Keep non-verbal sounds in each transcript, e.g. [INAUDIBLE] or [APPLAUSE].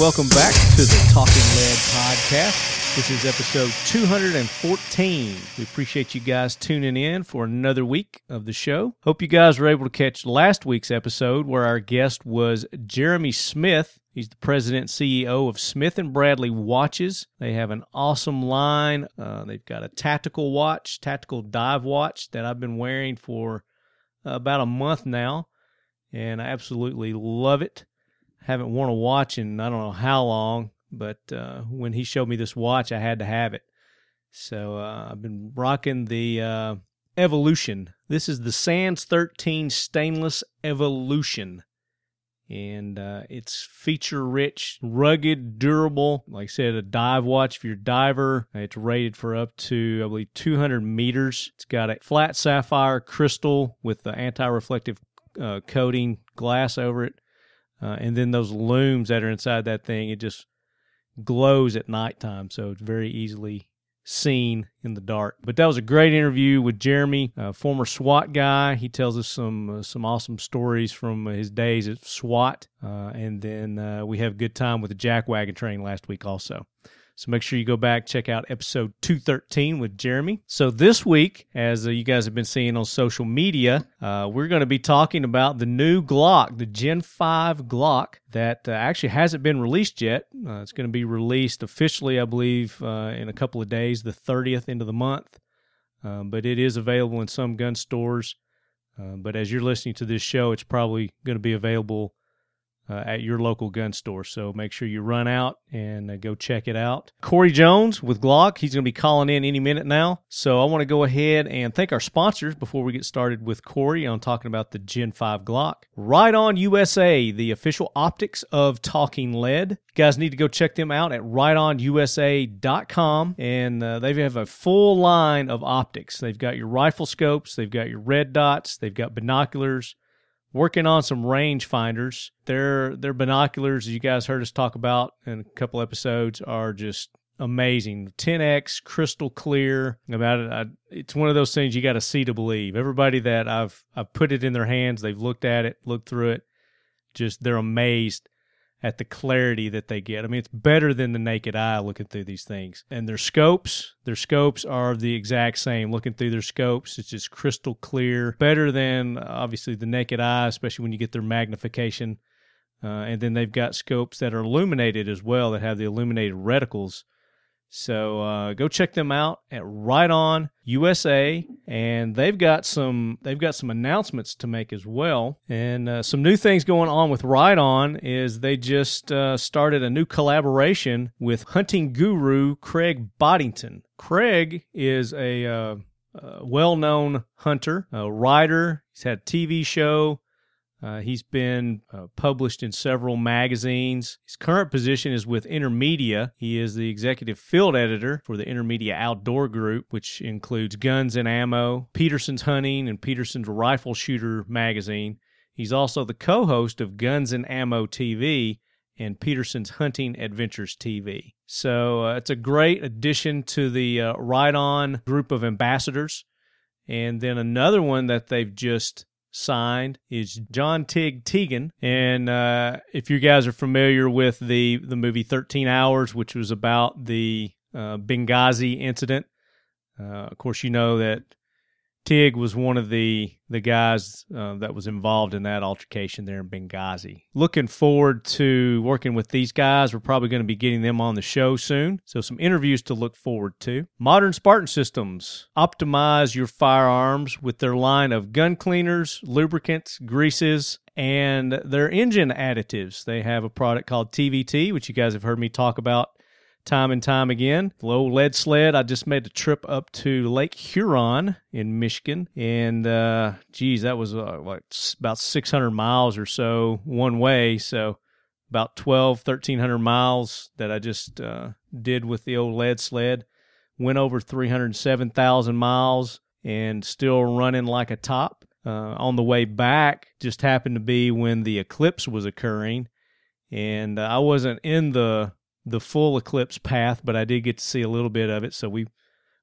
Welcome back to the Talking Lead podcast. This is episode 214. We appreciate you guys tuning in for another week of the show. Hope you guys were able to catch last week's episode where our guest was Jeremy Smith. He's the president CEO of Smith and Bradley Watches. They have an awesome line. Uh, they've got a tactical watch, tactical dive watch that I've been wearing for about a month now, and I absolutely love it haven't worn a watch in I don't know how long, but uh, when he showed me this watch, I had to have it. So uh, I've been rocking the uh, Evolution. This is the Sands 13 Stainless Evolution. And uh, it's feature rich, rugged, durable. Like I said, a dive watch you're a diver. It's rated for up to, I believe, 200 meters. It's got a flat sapphire crystal with the anti reflective uh, coating glass over it uh, and then those lumes that are inside that thing, it just glows at nighttime. So it's very easily seen in the dark. But that was a great interview with Jeremy, a former SWAT guy. He tells us some uh, some awesome stories from his days at SWAT. Uh, and then uh, we have a good time with the jack wagon train last week also. So make sure you go back, check out episode 213 with Jeremy. So this week, as uh, you guys have been seeing on social media, uh, we're going to be talking about the new Glock, the Gen 5 Glock that uh, actually hasn't been released yet. Uh, it's going to be released officially, I believe, uh, in a couple of days, the 30th into the month. Um, but it is available in some gun stores. Uh, but as you're listening to this show, it's probably going to be available uh, at your local gun store. So make sure you run out and uh, go check it out. Cory Jones with Glock, he's going to be calling in any minute now. So I want to go ahead and thank our sponsors before we get started with Cory on talking about the Gen 5 Glock. Riton USA, the official optics of Talking Lead. You guys need to go check them out at ritonusa.com and uh, they have a full line of optics. They've got your rifle scopes, they've got your red dots, they've got binoculars, working on some range finders. Their their binoculars, as you guys heard us talk about in a couple episodes, are just amazing. 10x crystal clear about it. I, it's one of those things you got to see to believe. Everybody that I've I've put it in their hands, they've looked at it, looked through it, just they're amazed at the clarity that they get. I mean, it's better than the naked eye looking through these things. And their scopes, their scopes are the exact same. Looking through their scopes, it's just crystal clear, better than obviously the naked eye, especially when you get their magnification. Uh, and then they've got scopes that are illuminated as well, that have the illuminated reticles so uh, go check them out at Riton USA, and they've got some they've got some announcements to make as well, and uh, some new things going on with Riton is they just uh, started a new collaboration with hunting guru Craig Boddington. Craig is a uh, well-known hunter, a writer. He's had a TV show. Uh, he's been uh, published in several magazines. His current position is with Intermedia. He is the executive field editor for the Intermedia Outdoor Group, which includes Guns and Ammo, Petersen's Hunting, and Petersen's Rifle Shooter magazine. He's also the co host of Guns and Ammo TV and Petersen's Hunting Adventures TV. So uh, it's a great addition to the uh, Riton group of ambassadors. And then another one that they've just signed is John Tig Tiegen. And uh, if you guys are familiar with the, the movie 13 Hours, which was about the uh, Benghazi incident, uh, of course, you know that Tig was one of the the guys uh, that was involved in that altercation there in Benghazi. Looking forward to working with these guys. We're probably going to be getting them on the show soon. So some interviews to look forward to. Modern Spartan Systems optimize your firearms with their line of gun cleaners, lubricants, greases, and their engine additives. They have a product called TVT, which you guys have heard me talk about time and time again. Low lead sled. I just made a trip up to Lake Huron in Michigan, and uh, geez, that was uh, like about 600 miles or so one way. So about 12, 1300 miles that I just uh, did with the old lead sled. Went over 307,000 miles and still running like a top. Uh, on the way back, just happened to be when the eclipse was occurring, and uh, I wasn't in the the full eclipse path, but I did get to see a little bit of it. So we,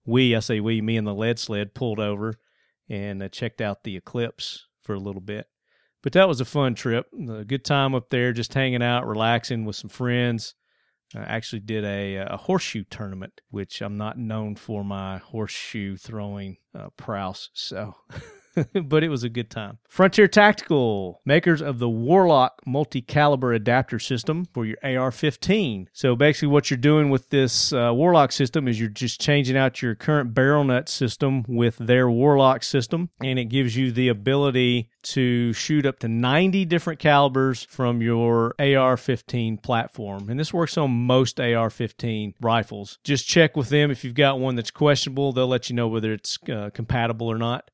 we, I say we, me and the lead sled pulled over and uh, checked out the eclipse for a little bit. But that was a fun trip. A good time up there, just hanging out, relaxing with some friends. I actually did a, a horseshoe tournament, which I'm not known for my horseshoe throwing uh, prowess. So. [LAUGHS] [LAUGHS] but it was a good time. Frontier Tactical, makers of the Warlock multi caliber adapter system for your AR 15. So basically, what you're doing with this uh, Warlock system is you're just changing out your current barrel nut system with their Warlock system, and it gives you the ability to shoot up to 90 different calibers from your AR 15 platform. And this works on most AR 15 rifles. Just check with them if you've got one that's questionable, they'll let you know whether it's uh, compatible or not.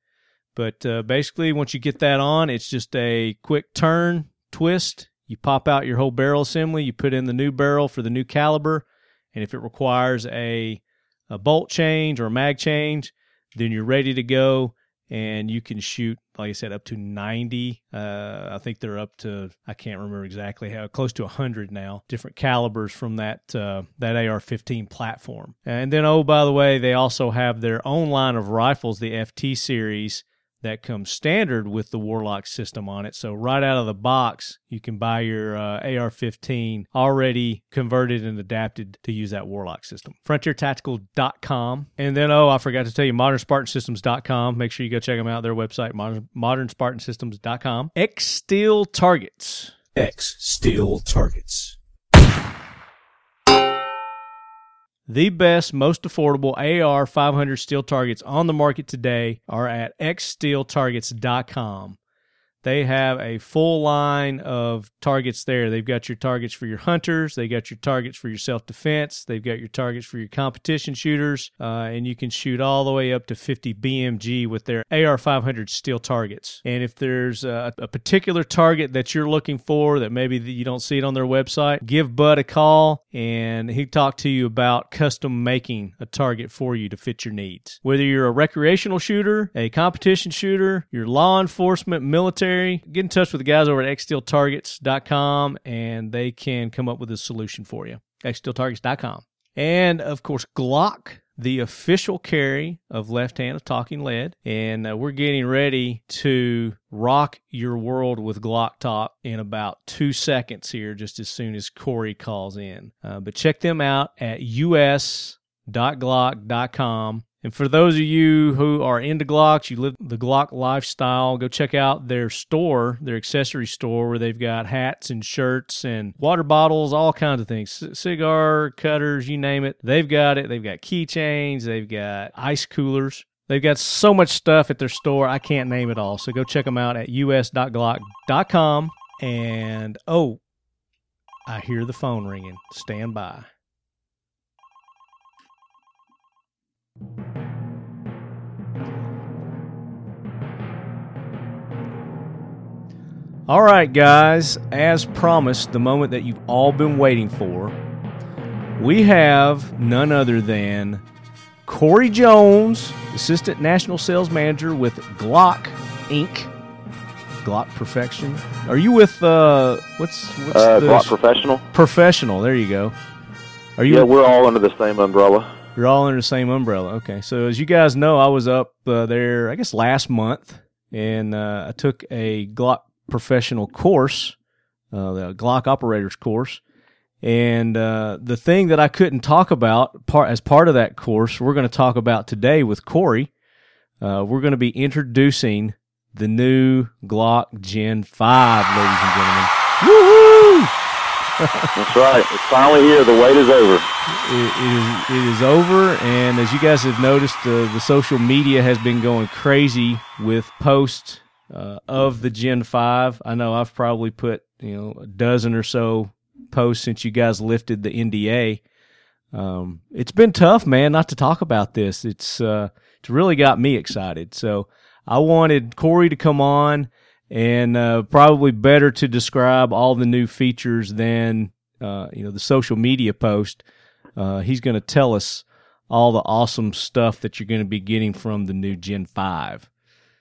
But uh, basically, once you get that on, it's just a quick turn, twist. You pop out your whole barrel assembly. You put in the new barrel for the new caliber. And if it requires a, a bolt change or a mag change, then you're ready to go. And you can shoot, like I said, up to 90. Uh, I think they're up to, I can't remember exactly how, close to 100 now, different calibers from that, uh, that AR 15 platform. And then, oh, by the way, they also have their own line of rifles, the FT series that comes standard with the Warlock system on it. So right out of the box, you can buy your uh, AR-15 already converted and adapted to use that Warlock system. FrontierTactical.com. And then, oh, I forgot to tell you, ModernSpartanSystems.com. Make sure you go check them out. Their website, modern, ModernSpartanSystems.com. X Steel Targets. X Steel Targets. The best, most affordable AR 500 steel targets on the market today are at xsteeltargets.com. They have a full line of targets there. They've got your targets for your hunters. They got your targets for your self defense. They've got your targets for your competition shooters. Uh, and you can shoot all the way up to 50 BMG with their AR 500 steel targets. And if there's a, a particular target that you're looking for that maybe you don't see it on their website, give Bud a call and he talk to you about custom making a target for you to fit your needs. Whether you're a recreational shooter, a competition shooter, your law enforcement, military, get in touch with the guys over at xsteeltargets.com and they can come up with a solution for you. xsteeltargets.com. And of course, Glock, the official carry of Left Hand of Talking Lead. And uh, we're getting ready to rock your world with Glock Talk in about two seconds here, just as soon as Cory calls in. Uh, but check them out at us.glock.com and for those of you who are into Glocks, you live the Glock lifestyle, go check out their store, their accessory store, where they've got hats and shirts and water bottles, all kinds of things, C- cigar cutters, you name it. They've got it. They've got keychains, they've got ice coolers. They've got so much stuff at their store, I can't name it all. So go check them out at us.glock.com. And oh, I hear the phone ringing. Stand by. All right, guys, as promised, the moment that you've all been waiting for, we have none other than Cory Jones, Assistant National Sales Manager with Glock Inc. Glock Perfection. Are you with uh what's what's Uh, Glock Professional. Professional? There you go. Are you Yeah, we're all under the same umbrella. You're all under the same umbrella. Okay. So as you guys know, I was up uh, there, I guess last month, and uh, I took a Glock professional course, uh, the Glock operators course. And uh, the thing that I couldn't talk about part as part of that course, we're going to talk about today with Cory. Uh, we're going to be introducing the new Glock Gen 5, ladies and gentlemen. Woo! That's right. It's finally here. The wait is over. it, it, is, it is over, and as you guys have noticed, uh, the social media has been going crazy with posts uh, of the Gen Five. I know I've probably put you know a dozen or so posts since you guys lifted the NDA. Um, it's been tough, man, not to talk about this. It's uh, it's really got me excited. So I wanted Cory to come on and uh, probably better to describe all the new features than uh, you know the social media post. Uh, he's going to tell us all the awesome stuff that you're going to be getting from the new Gen Five.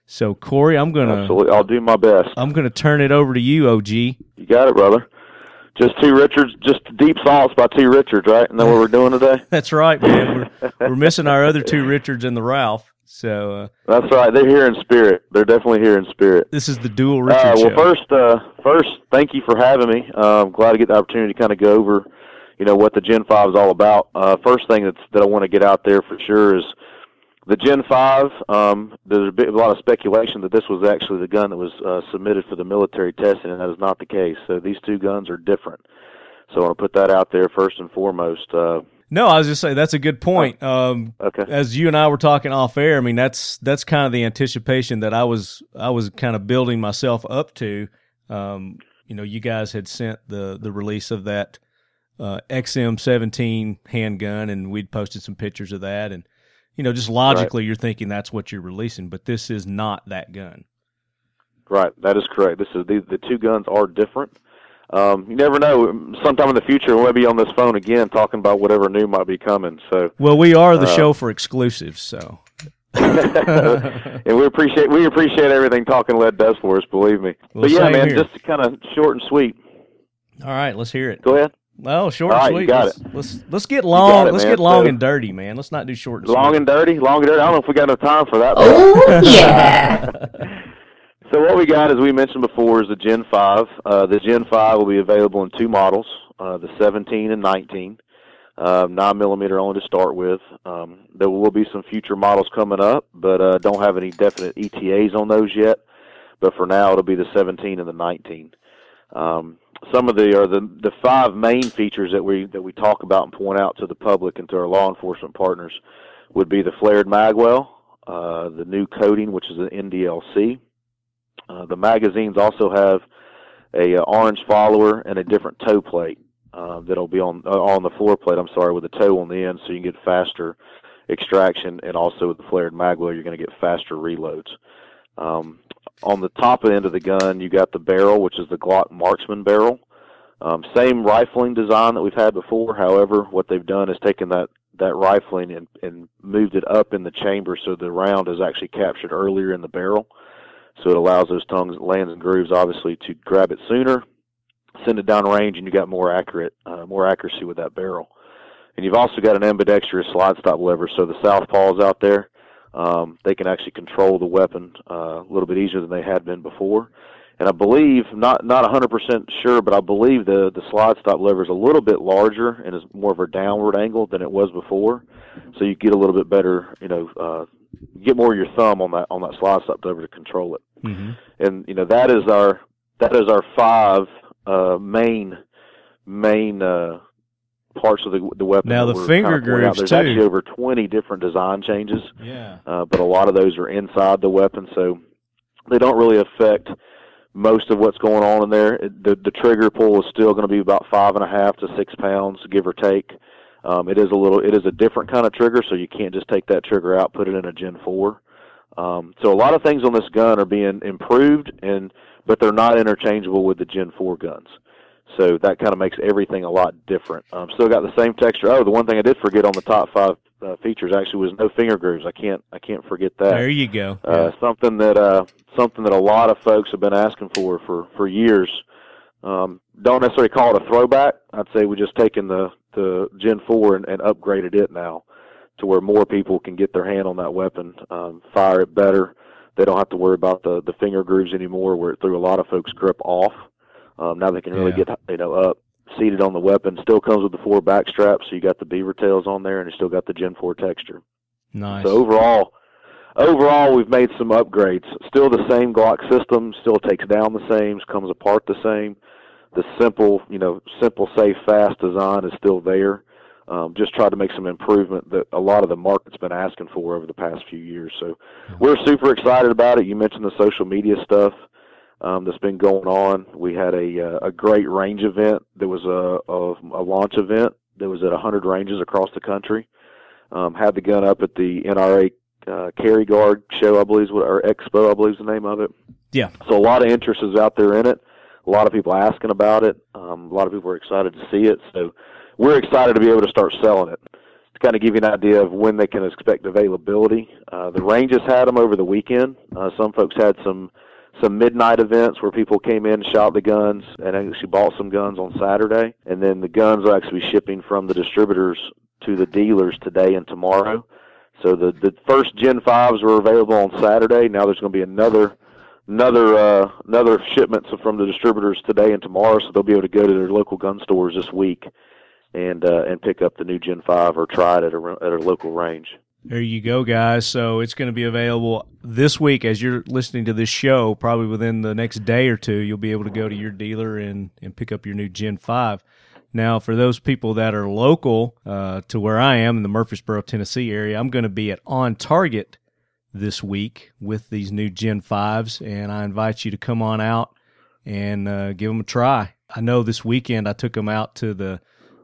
So Cory, I'm gonna Absolutely. I'll do my best. I'm gonna turn it over to you, OG. You got it, brother. Just two Richards, just deep thoughts by two Richards, right? Isn't that what we're doing today? [LAUGHS] That's right, man. We're we're missing our other two Richards and the Ralph. So uh, That's right. They're here in spirit. They're definitely here in spirit. this is the dual Richard Uh, well, show. first, uh, first, thank you for having me. Uh, I'm glad to get the opportunity to kind of go over, you know, what the Gen Five is all about. Uh, first thing that's, that I want to get out there for sure is the Gen Five. Um, there's a, bit, a lot of speculation that this was actually the gun that was uh, submitted for the military testing, and that is not the case. So these two guns are different. So I want to put that out there first and foremost. No, I was just saying that's a good point. Um, okay. as you and I were talking off air, I mean that's that's kind of the anticipation that I was I was kind of building myself up to. Um, you know, you guys had sent the the release of that uh, XM17 handgun, and we'd posted some pictures of that, and you know, just logically, you're thinking that's what you're releasing, but this is not that gun. Right, that is correct. This is the the two guns are different. Um, you never know. Sometime in the future, we'll be on this phone again talking about whatever new might be coming. So, Well, we are the Uh, show for exclusives, so [LAUGHS] and we appreciate we appreciate everything Talking Lead does for us. Believe me. Well, but yeah, man, here. just kind of short and sweet. all right, let's hear it. Go ahead. Well, short All and sweet. you got let's, it. let's let's get long. it, let's man. get long So- and dirty, man. Let's not do short and Long sweet. and dirty, long and dirty. I don't know if we got enough time for that. Oh, yeah. [LAUGHS] [LAUGHS] So what we got, as we mentioned before, is the Gen 5. Uh, the Gen 5 will be available in two models, uh, the 17 and 19, uh, 9 millimeter only to start with. Um, there will be some future models coming up, but uh, don't have any definite ETAs on those yet. But for now, it'll be the 17 and the 19. Um, some of the are the the five main features that we that we talk about and point out to the public and to our law enforcement partners would be the flared magwell, uh, the new coating, which is an NDLC. Uh, the magazines also have a uh, orange follower and a different toe plate uh, that'll be on uh, on the floor plate. I'm sorry, with the toe on the end, so you can get faster extraction, and also with the flared magwell, you're going to get faster reloads. Um, on the top end of the gun, you got the barrel, which is the Glock Marksman barrel. Um, same rifling design that we've had before. However, what they've done is taken that that rifling and, and moved it up in the chamber so the round is actually captured earlier in the barrel. So it allows those tongues, lands, and grooves obviously to grab it sooner, send it down range, and you got more accurate, uh, more accuracy with that barrel. And you've also got an ambidextrous slide stop lever, so the southpaws out there, um, they can actually control the weapon uh, a little bit easier than they had been before. And I believe, not not 100% sure, but I believe the the slide stop lever is a little bit larger and is more of a downward angle than it was before, so you get a little bit better, you know, uh, get more of your thumb on that on that slide stop lever to control it hmm and you know that is our that is our five uh, main main uh, parts of the the weapon. Now, the finger grooves, There's too. actually over twenty different design changes, Yeah. uh, but a lot of those are inside the weapon, so they don't really affect most of what's going on in there. It, the the trigger pull is still going to be about five and a half to six pounds, give or take. Um, it is a little, it is a different kind of trigger, so you can't just take that trigger out, put it in a Gen Four. Um, so a lot of things on this gun are being improved, and but they're not interchangeable with the Gen Four guns. So that kind of makes everything a lot different. Um, still got the same texture. Oh, the one thing I did forget on the top five uh, features actually was no finger grooves. I can't, I can't forget that. There you go. Uh, something that uh, something that a lot of folks have been asking for for for years. Um, don't necessarily call it a throwback. I'd say we just taken the the Gen Four and, and upgraded it now to where more people can get their hand on that weapon, um, fire it better. They don't have to worry about the the finger grooves anymore, where it threw a lot of folks' grip off. Um, now they can really Yeah. get you know up seated on the weapon. Still comes with the four back straps, so you got the beaver tails on there, and you still got the Gen Four texture. nice. So overall, overall, we've made some upgrades. Still the same Glock system. Still takes down the same. Comes apart the same. The simple, you know, simple, safe, fast design is still there. Um, just tried to make some improvement that a lot of the market's been asking for over the past few years. So we're super excited about it. You mentioned the social media stuff um, that's been going on. We had a uh, a great range event. There was a, a a launch event that was at 100 ranges across the country. Um, had the gun up at the NRA uh, Carry Guard show, I believe, or Expo, I believe is the name of it. Yeah. So a lot of interest is out there in it. A lot of people asking about it. Um, a lot of people are excited to see it. So we're excited to be able to start selling it. To kind of give you an idea of when they can expect availability, uh, the ranges had them over the weekend. Uh, some folks had some some midnight events where people came in, shot the guns, and actually bought some guns on Saturday. And then the guns are actually shipping from the distributors to the dealers today and tomorrow. So the the first Gen fives were available on Saturday. Now there's going to be another another uh, another shipments from the distributors today and tomorrow. So they'll be able to go to their local gun stores this week and uh, and pick up the new Gen five or try it at a at a local range. There you go, guys. So it's going to be available this week as you're listening to this show. Probably within the next day or two, you'll be able to go to your dealer and, and pick up your new Gen 5. Now, for those people that are local uh, to where I am in the Murfreesboro, Tennessee area, I'm going to be at On Target this week with these new Gen 5s, and I invite you to come on out and uh, give them a try. I know this weekend I took them out to the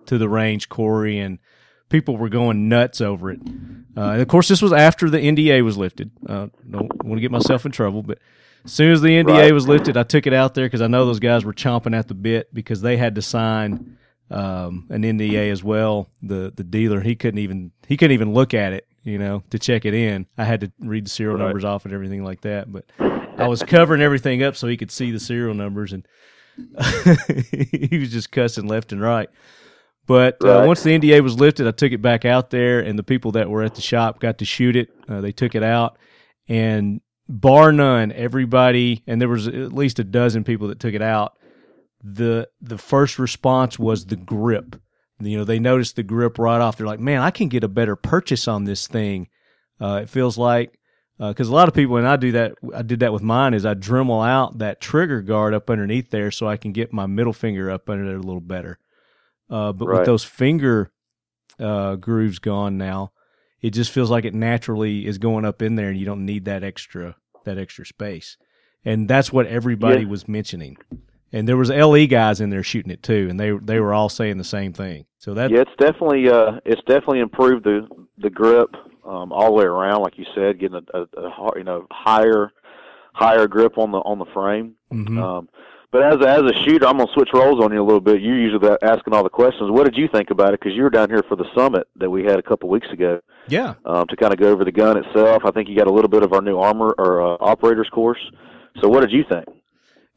to the range, Cory, and people were going nuts over it. Uh, and of course, this was after the NDA was lifted. Uh, don't want to get myself in trouble, but as soon as the NDA Right. was lifted, I took it out there because I know those guys were chomping at the bit because they had to sign um, an NDA as well. The the dealer he couldn't even he couldn't even look at it, you know, to check it in. I had to read the serial Right. numbers off and everything like that. But I was covering everything up so he could see the serial numbers, and [LAUGHS] he was just cussing left and right. But uh, Right. once the NDA was lifted, I took it back out there, and the people that were at the shop got to shoot it. Uh, they took it out, and bar none, everybody, and there was at least a dozen people that took it out. the The first response was the grip. You know, they noticed the grip right off. They're like, "Man, I can get a better purchase on this thing." Uh, it feels like because a lot of people, and I do that. I did that with mine. Is I Dremel out that trigger guard up underneath there so I can get my middle finger up under there a little better. Uh, but with those finger uh, grooves gone now, it just feels like it naturally is going up in there, and you don't need that extra that extra space. And that's what everybody Yeah. was mentioning. And there was LE guys in there shooting it too, and they they were all saying the same thing. So that Yeah, it's definitely uh, it's definitely improved the the grip um, all the way around, like you said, getting a, a, a you know higher higher grip on the on the frame. mhm. Um, but as a, as a shooter, I'm gonna switch roles on you a little bit. You're usually the- asking all the questions. What did you think about it? Because you were down here for the summit that we had a couple weeks ago yeah, um, to kind of go over the gun itself. I think you got a little bit of our new armor or uh, operators course. So what did you think?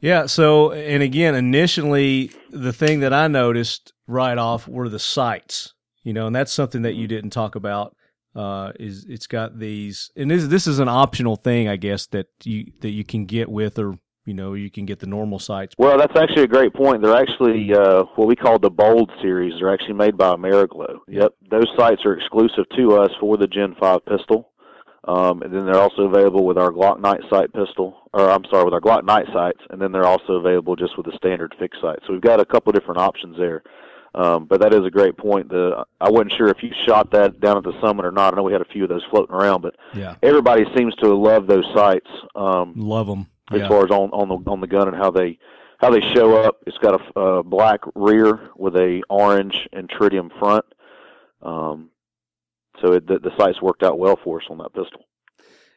Yeah. So, and again, initially, the thing that I noticed right off were the sights, you know, and that's something that you didn't talk about. Uh, is it's got these, and this this is an optional thing, I guess that you that you can get with, or you know, you can get the normal sights. Well, that's actually a great point. They're actually uh, what we call the Bold series. They're actually made by AmeriGlo. Yep, those sights are exclusive to us for the Gen Five pistol, um, and then they're also available with our Glock Night sight pistol. Or I'm sorry, with our Glock Night sights, and then they're also available just with the standard fixed sight. So we've got a couple different options there. Um, but that is a great point. The I wasn't sure if you shot that down at the summit or not. I know we had a few of those floating around, but Yeah, everybody seems to love those sights. Um, love them. as Yeah. far as on on the on the gun and how they how they show up. It's got a uh, black rear with a orange and tritium front. Um, so it, the, the sights worked out well for us on that pistol.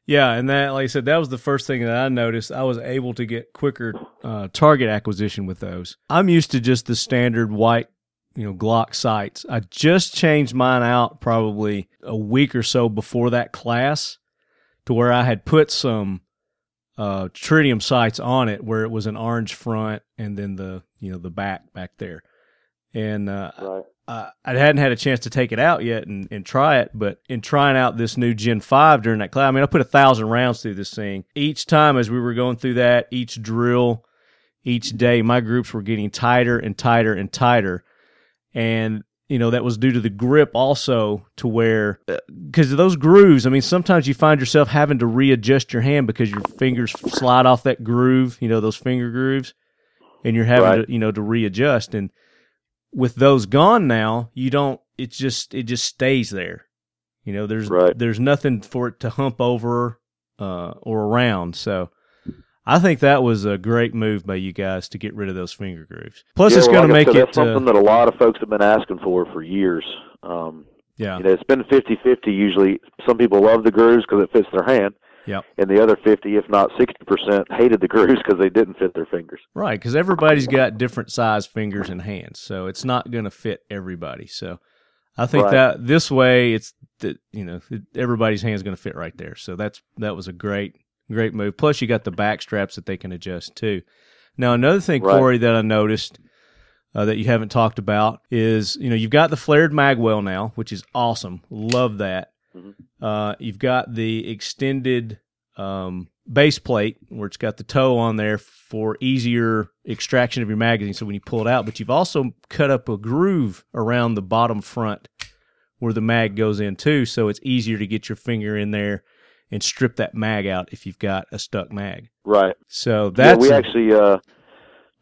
Yeah, and that, like I said, that was the first thing that I noticed. I was able to get quicker uh, target acquisition with those. I'm used to just the standard white, you know, Glock sights. I just changed mine out probably a week or so before that class, to where I had put some uh, tritium sights on it, where it was an orange front and then the you know the back back there, and uh, Right. Uh, I hadn't had a chance to take it out yet and, and try it, but in trying out this new Gen 5 during that class, I mean, I put a thousand rounds through this thing. Each time as we were going through that, each drill, each day, my groups were getting tighter and tighter and tighter. And, you know, that was due to the grip also to where, because of those grooves, I mean, sometimes you find yourself having to readjust your hand because your fingers slide off that groove, you know, those finger grooves, and you're having Right. to, you know, to readjust. And, with those gone now, you don't. It just it just stays there. You know, there's Right. there's nothing for it to hump over uh, or around. So I think that was a great move by you guys to get rid of those finger grooves. Plus, Yeah, it's well, going to like I make it. That's something Uh, that a lot of folks have been asking for for years. Um, yeah, you know, it's been 50-50 usually. Some people love the grooves because it fits their hand. Yep. And the other 50, if not 60%, hated the grooves because they didn't fit their fingers. right. Because everybody's got different size fingers and hands, so it's not going to fit everybody. So I think Right. that this way, it's that you know everybody's hand's going to fit right there. So that's that was a great great move. Plus, you got the back straps that they can adjust too. Now, another thing, Right. Cory, that I noticed uh, that you haven't talked about is you know you've got the flared magwell now, which is awesome. Love that. Mhm. Uh, you've got the extended um, base plate where it's got the toe on there for easier extraction of your magazine. So when you pull it out, but you've also cut up a groove around the bottom front where the mag goes in too, so it's easier to get your finger in there and strip that mag out if you've got a stuck mag. Right. So that's yeah, we a- actually uh,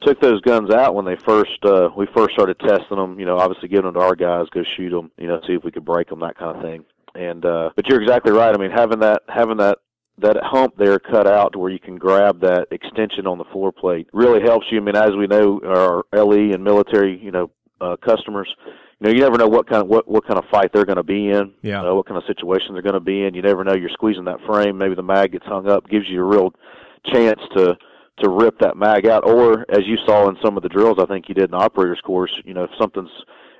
took those guns out when they first uh, we first started testing them. You know, obviously giving them to our guys, go shoot them. You know, see if we could break them, that kind of thing. And uh, but you're exactly right. I mean, having that having that that hump there cut out to where you can grab that extension on the floor plate really helps you. I mean, as we know, our LE and military, you know, uh, customers, you know, you never know what kind of what what kind of fight they're going to be in. Yeah. Uh, what kind of situation they're going to be in. You never know. You're squeezing that frame. Maybe the mag gets hung up. Gives you a real chance to to rip that mag out. Or as you saw in some of the drills, I think you did in the operators course. You know, if something's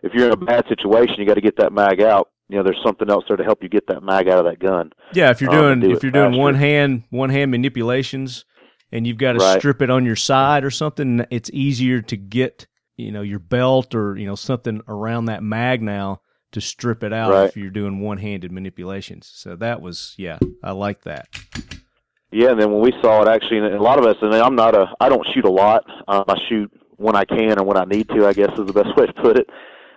if you're in a bad situation, you got to get that mag out. You know, there's something else there to help you get that mag out of that gun. Yeah, if you're um, doing do if you're doing faster. one hand one hand manipulations and you've got to Right. strip it on your side or something, it's easier to get you know your belt or you know something around that mag now to strip it out Right. if you're doing one handed manipulations. So that was yeah, I like that. Yeah, and then when we saw it, actually, and a lot of us, and I'm not a, I don't shoot a lot. Um, I shoot when I can or when I need to. I guess is the best [LAUGHS] way to put it.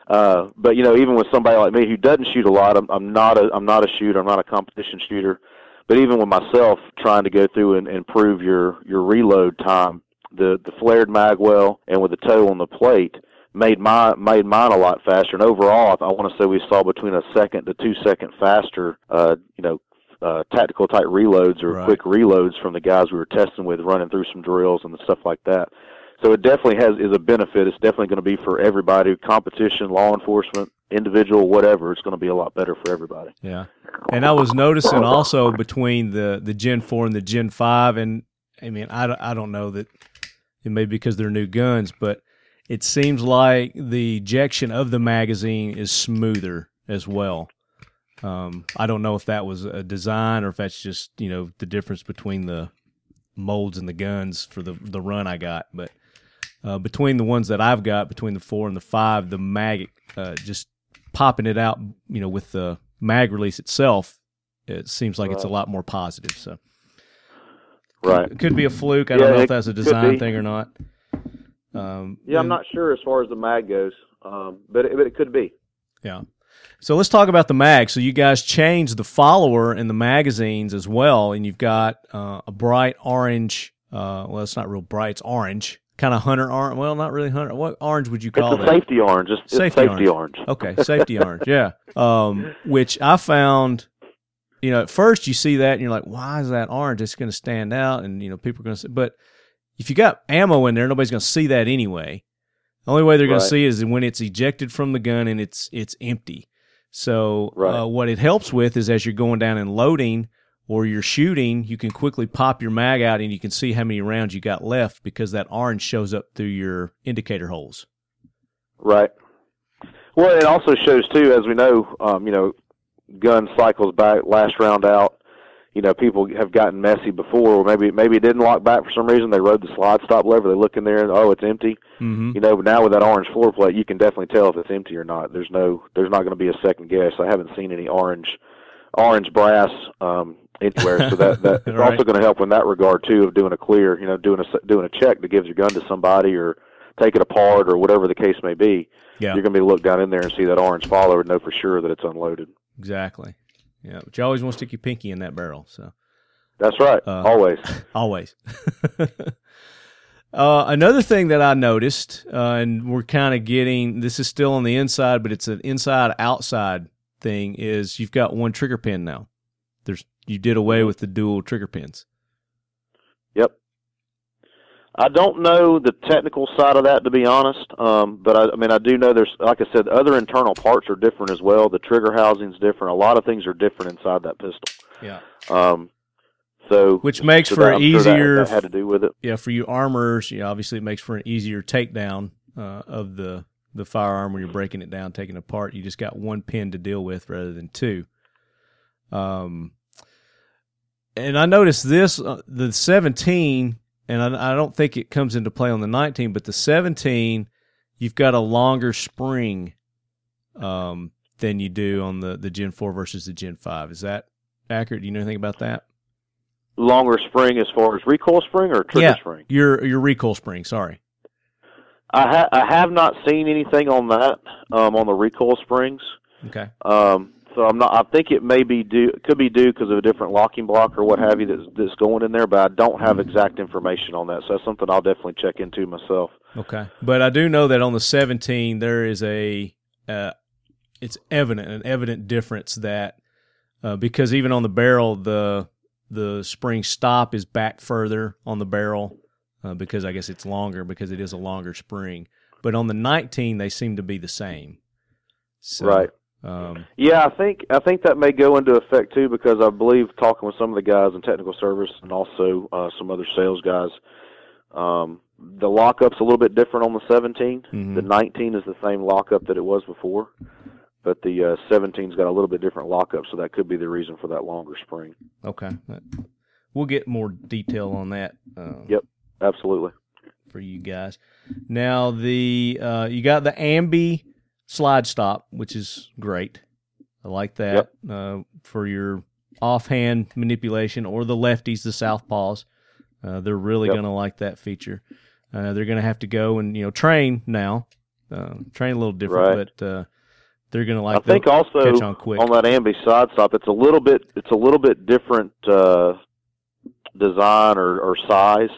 Uh, but you know, even with somebody like me who doesn't shoot a lot, I'm, I'm not a, I'm not a shooter. I'm not a competition shooter. But even with myself, trying to go through and improve your your reload time, the the flared mag well and with the toe on the plate made my made mine a lot faster. And overall, I want to say we saw between a second to two second faster. Uh, you know, uh, tactical type reloads or Right. quick reloads from the guys we were testing with, running through some drills and stuff like that. So it definitely has is a benefit. It's definitely going to be for everybody, competition, law enforcement, individual, whatever. It's going to be a lot better for everybody. Yeah. And I was noticing also between the the Gen 4 and the Gen 5 and I mean I, I don't know that it may be because they're new guns, but it seems like the ejection of the magazine is smoother as well. Um, I don't know if that was a design or if that's just you know the difference between the molds and the guns for the the run I got, but uh, between the ones that I've got, between the four and the five, the mag uh, just popping it out, you know, with the mag release itself, it seems like it's a lot more positive. So Right. it could be a fluke. I Yeah, don't know if that's a design thing or not. Um, Yeah, I'm and- not sure as far as the mag goes, um, but it, but it could be. Yeah. So let's talk about the mag. So you guys changed the follower in the magazines as well, and you've got uh, a bright orange. Uh, well, it's not real bright. It's orange, kind of hunter orange. Well, not really hunter. What orange would you call that? safety orange. It's, it's Safety safety, orange. Okay, safety orange. Yeah. [LAUGHS] Um, which I found, you know, at first you see that and you're like, why is that orange? It's going to stand out, and you know, people are going to. say But if you got ammo in there, nobody's going to see that anyway. The only way they're going to see it is when it's ejected from the gun and it's it's empty. So Right. uh, what it helps with is as you're going down and loading or you're shooting, you can quickly pop your mag out and you can see how many rounds you got left because that orange shows up through your indicator holes. Right. Well, it also shows too, as we know, um, you know, gun cycles back, last round out. You know, people have gotten messy before, or maybe maybe it didn't lock back for some reason. They rode the slide stop lever. They look in there and oh, it's empty. Mm-hmm. You know, but now with that orange floor plate, you can definitely tell if it's empty or not. There's no, there's not going to be a second guess. I haven't seen any orange, orange brass um, anywhere. So that that [LAUGHS] it's Right. also going to help in that regard too of doing a clear. You know, doing a doing a check that gives your gun to somebody or take it apart or whatever the case may be. Yeah. You're going to be look down in there and see that orange follower and know for sure that it's unloaded. Exactly. Yeah, but you always want to stick your pinky in that barrel. So That's right. Uh, Always. [LAUGHS] always. [LAUGHS] uh, another thing that I noticed, uh, and we're kind of getting this is still on the inside, but it's an inside outside thing. Is you've got one trigger pin now. There's you did away with the dual trigger pins. Yep. I don't know the technical side of that to be honest, um, but I, I mean I do know there's like I said, other internal parts are different as well. The trigger housing's different. A lot of things are different inside that pistol. Yeah. Um, so Which makes so for that- I'm sure that- easier that had to do with it. yeah, for you armors, you know, obviously it makes for an easier takedown uh, of the the firearm when you're breaking it down, taking it apart. You just got one pin to deal with rather than two. Um, and I noticed this uh, the 17, and I, I don't think it comes into play on the 19, but the 17, you've got a longer spring um, than you do on the the Gen 4 versus the Gen 5. Is that accurate? Do you know anything about that? Longer spring as far as recoil spring or trigger Yeah. spring? Your your recoil spring. Sorry. I, ha- I have not seen anything on that um, on the recoil springs. Okay. Um, so I'm not. I think it may be due. Could be due because of a different locking block or what have you that's, that's going in there. But I don't have exact information on that. So that's something I'll definitely check into myself. Okay. But I do know that on the 17 there is a uh, it's evident an evident difference that uh, because even on the barrel the the spring stop is back further on the barrel uh, because I guess it's longer because it is a longer spring. But on the 19 they seem to be the same. So, Right. Um, Yeah, I think I think that may go into effect too because I believe talking with some of the guys in technical service and also uh, some other sales guys, um, the lockup's a little bit different on the 17. Mhm. The 19 is the same lockup that it was before, but the uh, 17's got a little bit different lockup, so that could be the reason for that longer spring. okay. We'll get more detail on that. Um, Yep. Absolutely. for you guys. Now the uh, you got the Ambi slide stop, which is great. I like that uh, for your offhand manipulation or the lefties, the southpaws. Uh, they're really Yep. going to like that feature. Uh, they're going to have to go and you know train now, uh, train a little different, Right. but uh, they're going to like I think also catch on quick. on that ambi side stop, it's a little bit it's a little bit different uh, design or, or size.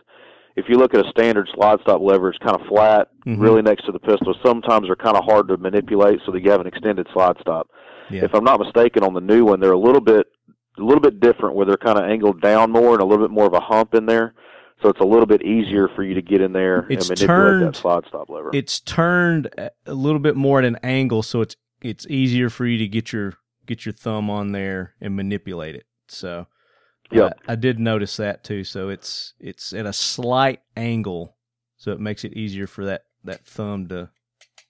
If you look at a standard slide stop lever, it's kind of flat, Mhm. really next to the pistol. Sometimes they're kind of hard to manipulate, so that you have an extended slide stop. Yeah. If I'm not mistaken, on the new one, they're a little bit a little bit different, where they're kind of angled down more and a little bit more of a hump in there. So it's a little bit easier for you to get in there It's and manipulate turned- that slide stop lever. it's turned a a little bit more at an angle, so it's it's easier for you to get your get your thumb on there and manipulate it. So, Yep. I, I did notice that too. So it's it's at a slight angle, so it makes it easier for that that thumb to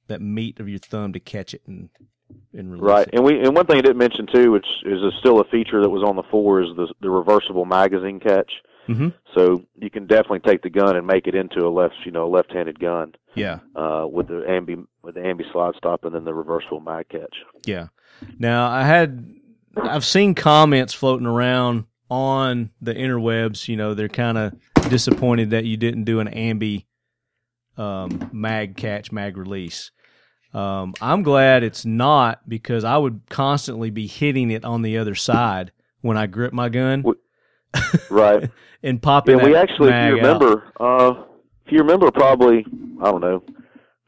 that meat of your thumb to catch it and and release Right, it. and we and one thing I didn't mention too, which is a, still a feature that was on the four, is the the reversible magazine catch. Mhm. So you can definitely take the gun and make it into a left, you know, a left-handed gun Yeah, uh, with the ambi with the ambi slide stop and then the reversible mag catch. yeah. Now I had I've seen comments floating around on the interwebs. You know, they're kind of disappointed that you didn't do an ambi um, mag catch, mag release. Um, I'm glad it's not because I would constantly be hitting it on the other side when I grip my gun Right. [LAUGHS] and popping. yeah, we actually, if you remember, uh, if you remember, probably I don't know,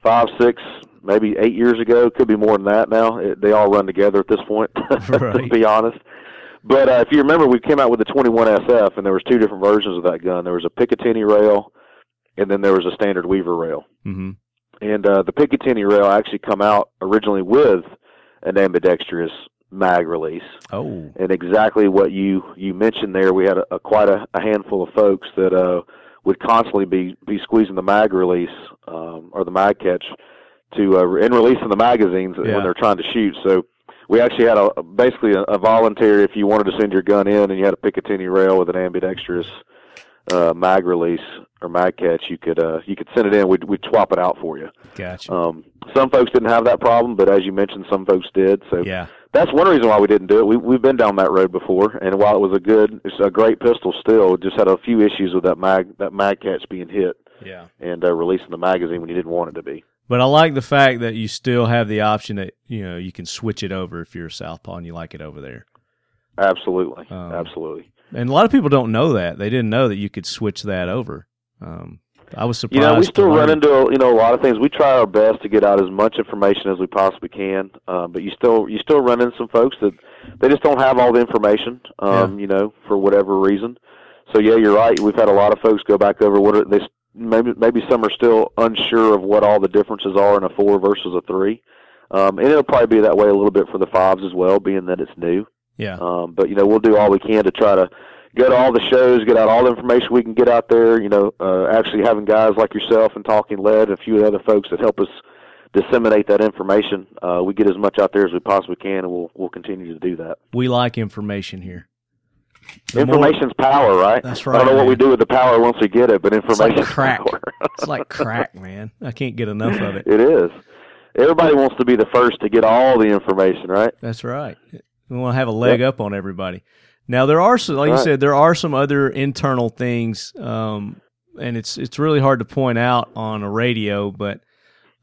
five, six, maybe eight years ago, could be more than that now. It, they all run together at this point, [LAUGHS] to be honest. But uh, if you remember, we came out with the 21SF, and there was two different versions of that gun. There was a Picatinny rail, and then there was a standard Weaver rail. Mhm. And uh, the Picatinny rail actually come out originally with an ambidextrous mag release Oh, and exactly what you you mentioned there. We had a, a quite a, a handful of folks that uh, would constantly be be squeezing the mag release um, or the mag catch to uh, and releasing the magazines Yeah. when they're trying to shoot. So we actually had a basically a, a voluntary if you wanted to send your gun in and you had a Picatinny rail with an ambidextrous uh, mag release or mag catch, you could uh, you could send it in. We'd we'd swap it out for you. gotcha. Um, some folks didn't have that problem, but as you mentioned, some folks did. So yeah, that's one reason why we didn't do it. We we've been down that road before, and while it was a good, it's a great pistol, still just had a few issues with that mag that mag catch being hit yeah. and uh, releasing the magazine when you didn't want it to be. But I like the fact that you still have the option that you know you can switch it over if you're a southpaw and you like it over there. Absolutely, Um, absolutely. And a lot of people don't know that. They didn't know that you could switch that over. Um, I was surprised. You know, we still run into you know a lot of things. We try our best to get out as much information as we possibly can, um, but you still you still run into some folks that they just don't have all the information. Um, You know, for whatever reason. So yeah, you're right. We've had a lot of folks go back over what are, they maybe maybe some are still unsure of what all the differences are in a four versus a three, um, and it'll probably be that way a little bit for the fives as well, being that it's new. Yeah, Um, but you know, we'll do all we can to try to go to all the shows, get out all the information we can get out there. You know, uh, actually having guys like yourself and Talking Lead and a few other folks that help us disseminate that information. Uh, we get as much out there as we possibly can, and we'll we'll continue to do that. we like information here. The more- Information's power, right? That's right. I don't right, know what we do with the power once we get it, but like information's crack. power. it's like crack, man. I can't get enough of it. [LAUGHS] it is. Everybody wants to be the first to get all the information, right? That's right. We want to have a leg up on everybody. Now there are some, like you said, there are some other internal things, um, and it's it's really hard to point out on a radio, but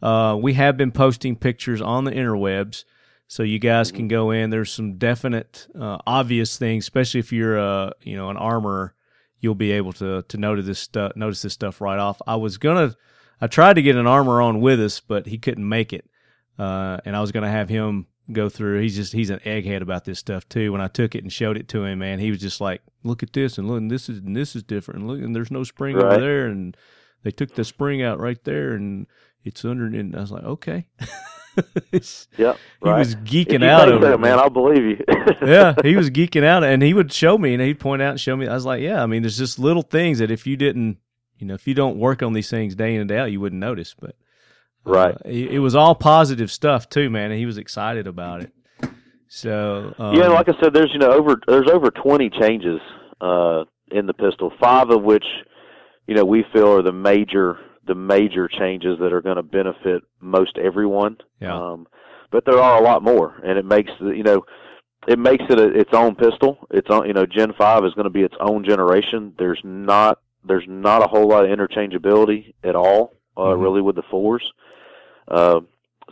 uh, we have been posting pictures on the interwebs, so you guys Mm-hmm. can go in. There's some definite, uh, obvious things, especially if you're a you know an armor, you'll be able to to notice this stuff notice this stuff right off. I was gonna, I tried to get an armor on with us, but he couldn't make it, uh, and I was gonna have him go through. He's just he's an egghead about this stuff too. When I took it and showed it to him, man, he was just like, "Look at this and look, and this is and this is different. And look, and there's no spring over there, and they took the spring out right there, and it's under." And I was like, "Okay." [LAUGHS] It's- [LAUGHS] Yep. he Right. was geeking out over it, man. I'll believe you. [LAUGHS] yeah, he was geeking out, and he would show me, and he'd point out and show me. I was like, "Yeah, I mean, there's just little things that if you didn't, you know, if you don't work on these things day in and day out, you wouldn't notice." But uh, Right. it, it was all positive stuff too, man, and he was excited about it. So um, yeah, like I said, there's you know over there's over 20 changes uh, in the pistol, five of which you know we feel are the major the major changes that are going to benefit most everyone. Yeah. Um, but there are a lot more, and it makes the you know it makes it a, its own pistol. Its own you know Gen Five is going to be its own generation. There's not there's not a whole lot of interchangeability at all, uh, Mhm. really, with the fours. Uh,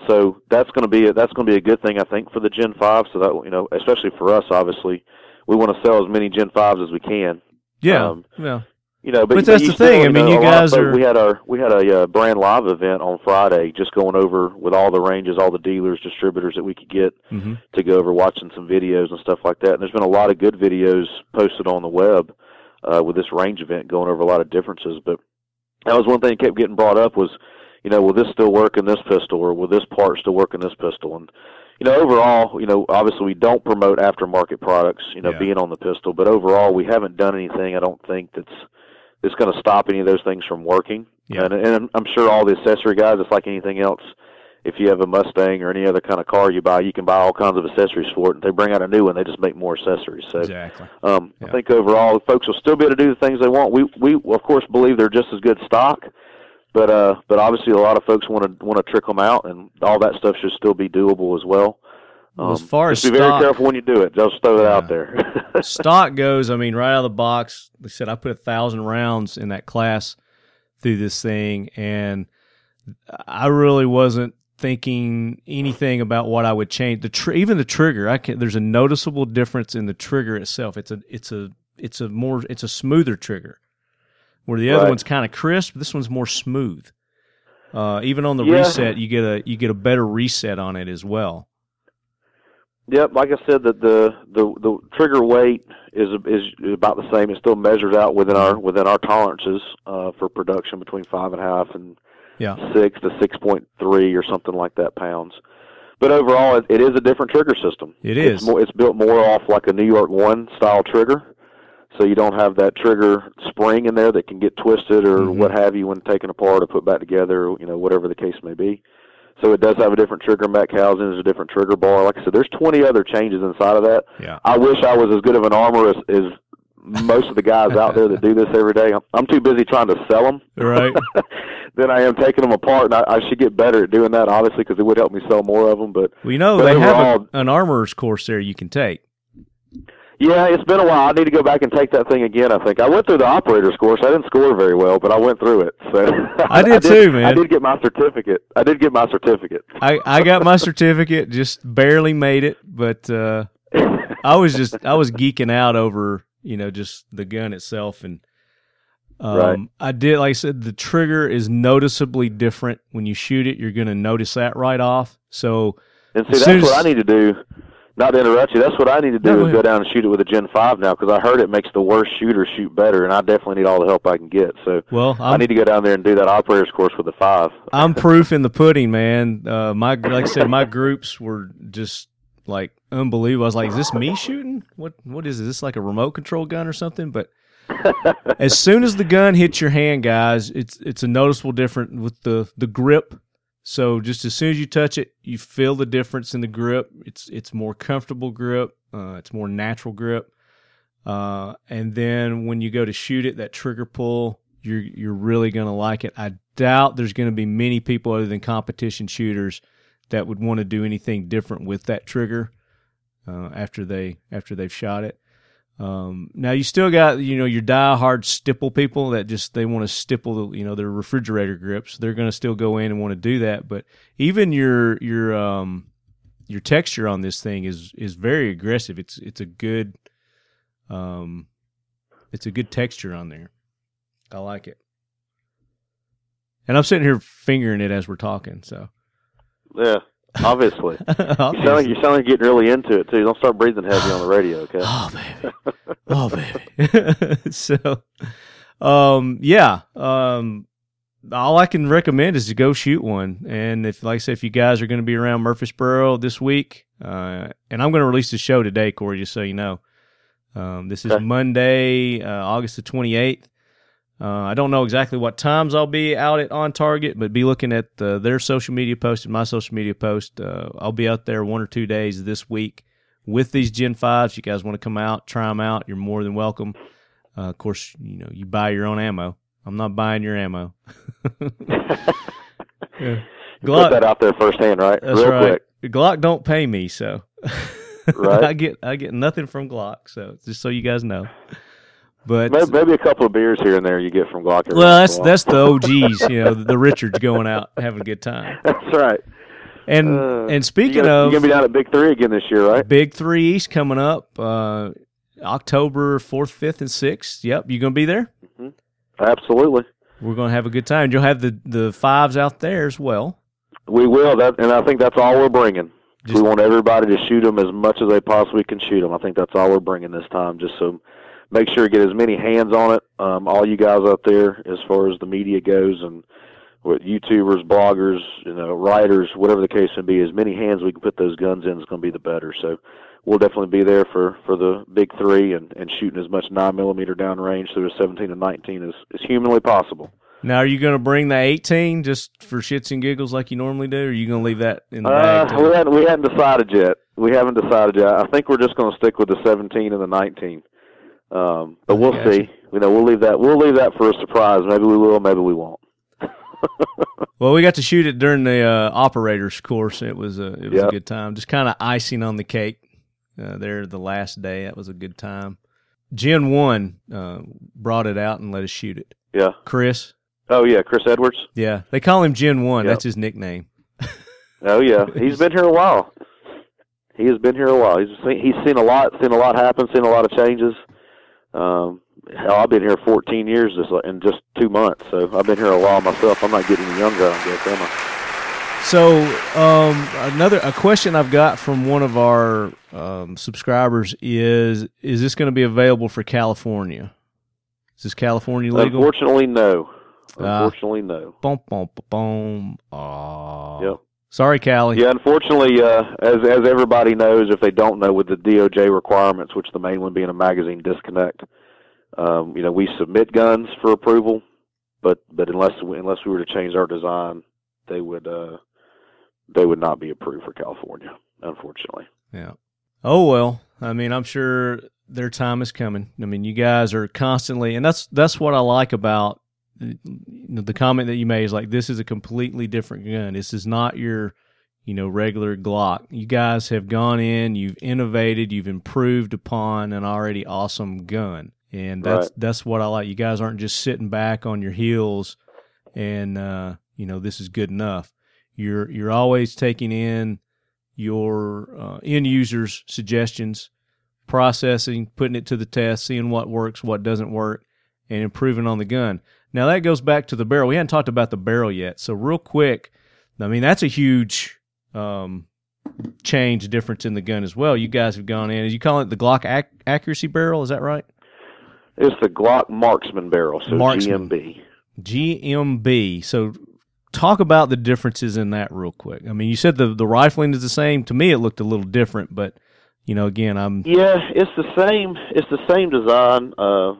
so that's going to be a, that's going to be a good thing, I think, for the Gen Five. So that you know, especially for us, obviously, we want to sell as many Gen Fives as we can. yeah, um, yeah, You know, but, But that's the still, thing, I mean, know, you a of guys are- We had our we had a uh, brand live event on Friday, just going over with all the ranges, all the dealers, distributors that we could get hmm to go over watching some videos and stuff like that. And there's been a lot of good videos posted on the web uh, with this range event going over a lot of differences. But that was one thing that kept getting brought up was, you know, will this still work in this pistol or will this part still work in this pistol? And you know, overall, you know, obviously we don't promote aftermarket products, you know, Yeah. being on the pistol, but overall we haven't done anything. I don't think that's that's going to stop any of those things from working. Yeah. And, and I'm sure all the accessory guys, it's like anything else if you have a Mustang or any other kind of car you buy, you can buy all kinds of accessories for it. And they bring out a new one, they just make more accessories. So exactly. um, Yeah. I think overall, folks will still be able to do the things they want. We we of course believe they're just as good stock, but uh, but obviously a lot of folks want to want to trick them out, and all that stuff should still be doable as well. Well, as far just as be very careful when you do it. Just throw it Yeah. out there. [LAUGHS] stock goes, I mean, right out of the box, they said I put a thousand rounds in that class through this thing, and I really wasn't thinking anything about what I would change. The tr- even the trigger, I can. There's a noticeable difference in the trigger itself. It's a it's a it's a more it's a smoother trigger, where the other Right. one's kind of crisp. This one's more smooth. Uh, even on the Yeah. reset, you get a you get a better reset on it as well. Yep, like I said, that the, the the trigger weight is is about the same. It still measures out within our within our tolerances uh, for production between five and a half and Yeah. six to six point three or something like that pounds. But overall, it, it is a different trigger system. It It's more. It's built more off like a New York One style trigger, so you don't have that trigger spring in there that can get twisted or Mhm. what have you when taken apart or put back together. You know, whatever the case may be. So it does have a different trigger mech housing. There's a different trigger bar. Like I said, there's 20 other changes inside of that. Yeah. I wish I was as good of an armor as, as most of the guys out there that do this every day. I'm, I'm too busy trying to sell them Right. [LAUGHS] than I am taking them apart. And I, I should get better at doing that, obviously, because it would help me sell more of them. But you know But they have a, an armorer's course there you can take. Yeah, it's been a while. I need to go back and take that thing again. I think I went through the operator's course. I didn't score very well, but I went through it. So [LAUGHS] I did too, man. I did get my certificate. I did get my certificate. I, I got my certificate, just barely made it, but uh, I was just I was geeking out over you know just the gun itself, and um, Right. I did like I said the trigger is noticeably different when you shoot it. You're going to notice that right off. So And see, that's what I need to do. Not to interrupt you, that's what I need to do No, is go down and shoot it with a Gen Five now because I heard it makes the worst shooter shoot better, and I definitely need all the help I can get. So well, i need to go down there and do that operator's course with the five. [LAUGHS] I'm proof in the pudding, man. Uh, my like I said, my groups were just like unbelievable. I was like, "Is this me shooting? What what is it? Is this like a remote control gun or something?" But [LAUGHS] as soon as the gun hits your hand, guys, it's it's a noticeable difference with the the grip. So just as soon as you touch it, you feel the difference in the grip. It's it's more comfortable grip. Uh, it's more natural grip. Uh, and then when you go to shoot it, that trigger pull, you're you're really gonna like it. I doubt there's gonna be many people other than competition shooters that would want to do anything different with that trigger uh, after they after they've shot it. Um, now you still got you know your die-hard stipple people that just they want to stipple the you know their refrigerator grips. They're going to still go in and want to do that. But even your your um your texture on this thing is is very aggressive. It's it's a good um it's a good texture on there. I like it. And I'm sitting here fingering it as we're talking. So Yeah, obviously. [LAUGHS] You sound like you sound like you're getting really into it too. Don't start breathing heavy on the radio, okay? [LAUGHS] Oh baby, [LAUGHS] oh baby. so, um, yeah. Um, all I can recommend is to go shoot one. And if, like I said, if you guys are going to be around Murfreesboro this week, uh, and I'm going to release the show today, Cory, just so you know. Um, this is Okay. Monday, uh, August the 28th. Uh, I don't know exactly what times I'll be out at on target, but be looking at uh, their social media post and my social media post. Uh, I'll be out there one or two days this week with these Gen Fives. You guys want to come out, try them out? You're more than welcome. Uh, of course, you know you buy your own ammo. I'm not buying your ammo. [LAUGHS] You Glock- Put that out there firsthand, right? That's Real right. quick. Glock don't pay me, so [LAUGHS] Right. I get I get nothing from Glock. So just so you guys know. But Maybe, maybe a couple of beers here and there you get from Glock. every well, that's that's the OGs, you know, the, Richards going out having a good time. [LAUGHS] that's right. And Uh, and speaking gonna, of you're gonna be down at Big Three again this year, right? Big Three East coming up, uh, October fourth, fifth, and sixth. Yep, you gonna be there? Absolutely. We're gonna have a good time. You'll have the the fives out there as well. We will. That, and I think that's all we're bringing. Just- we want everybody to shoot them as much as they possibly can shoot them. I think that's all we're bringing this time. Just so make sure to get as many hands on it. Um, all you guys out there, as far as the media goes, and with YouTubers, bloggers, you know, writers, whatever the case may be, as many hands we can put those guns in is going to be the better. So we'll definitely be there for for the big three and and shooting as much nine millimeter downrange through the 17 and 19 as as humanly possible. Now, are you gonna bring the eighteen just for shits and giggles like you normally do, or are you gonna leave that in the Uh, bag? we hadn't we hadn't decided yet. We haven't decided yet. I think we're just going to stick with the 17 and the 19. Um, but we'll see. You know, we'll leave that we'll leave that for a surprise. Maybe we will, maybe we won't. [LAUGHS] Well, we got to shoot it during the uh, operators course. It was a it was a good time. Just kind of icing on the cake. Uh, there, the last day, that was a good time. Gen One uh, brought it out and let us shoot it. yeah. Chris, Oh yeah, Chris Edwards. yeah, they call him Gen One. Yep. That's his nickname. [LAUGHS] Oh yeah, he's been here a while. He has been here a while. He's seen, he's seen a lot, seen a lot happen, seen a lot of changes. Um, hell, I've been here 14 years just in just two months, so I've been here a while myself. I'm not getting any younger, I guess, am I? So, um, another a question I've got from one of our um, subscribers is: Is this going to be available for California? Is this California legal? Unfortunately, no. Ah. Unfortunately, no. Boom, boom, boom. Aw. Yep. Sorry, Callie. Yeah, unfortunately, uh, as as everybody knows, if they don't know, with the DOJ requirements, which the main one being a magazine disconnect, um, you know, we submit guns for approval, but but unless unless we were to change our design, they would uh, they would not be approved for California, unfortunately. Yeah. Oh well. I mean, I'm sure their time is coming. I mean, you guys are constantly, and that's that's what I like about you know, the comment that you made is like this is a completely different gun. This is not your you know regular Glock. You guys have gone in, you've innovated, you've improved upon an already awesome gun, and that's Right. that's what I like. You guys aren't just sitting back on your heels, and uh, you know this is good enough. You're you're always taking in your uh, end users' suggestions, processing, putting it to the test, seeing what works, what doesn't work, and improving on the gun. Now that goes back to the barrel. We hadn't talked about the barrel yet, so real quick, I mean that's a huge um, change difference in the gun as well. You guys have gone in, you call it, the Glock ac- accuracy barrel. Is that right? It's the Glock Marksman barrel, so Marksman. GMB. GMB. So talk about the differences in that real quick. I mean, you said the the rifling is the same. To me, it looked a little different, but you know, again, I'm Yeah, it's the same. It's the same design, uh,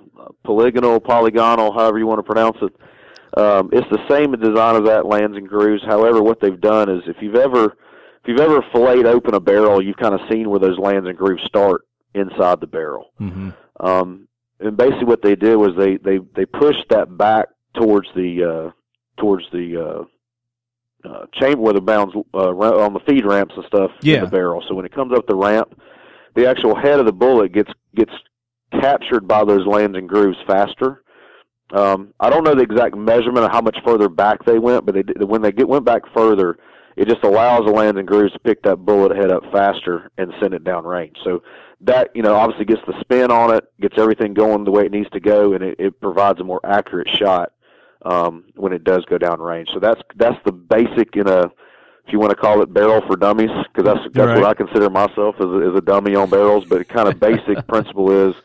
polygonal, polygonal, however you want to pronounce it. Um, it's the same design as that Lands and Grooves. However, what they've done is, if you've ever, if you've ever filleted open a barrel, you've kind of seen where those Lands and Grooves start inside the barrel. mhm. Um, and basically, what they did was they they they pushed that back towards the uh, towards the uh, uh, chamber where the bounds uh, on the feed ramps and stuff Yeah. in the barrel. So when it comes up the ramp, the actual head of the bullet gets gets captured by those lands and grooves faster. Um, I don't know the exact measurement of how much further back they went, but they when they get went back further, it just allows the lands and grooves to pick that bullet head up faster and send it down range. So that you know obviously gets the spin on it, gets everything going the way it needs to go, and it, it provides a more accurate shot um, when it does go down range. So that's that's the basic in a if you want to call it barrel for dummies, because that's that's Right. what I consider myself as a, as a dummy on barrels. But kind of basic [LAUGHS] principle is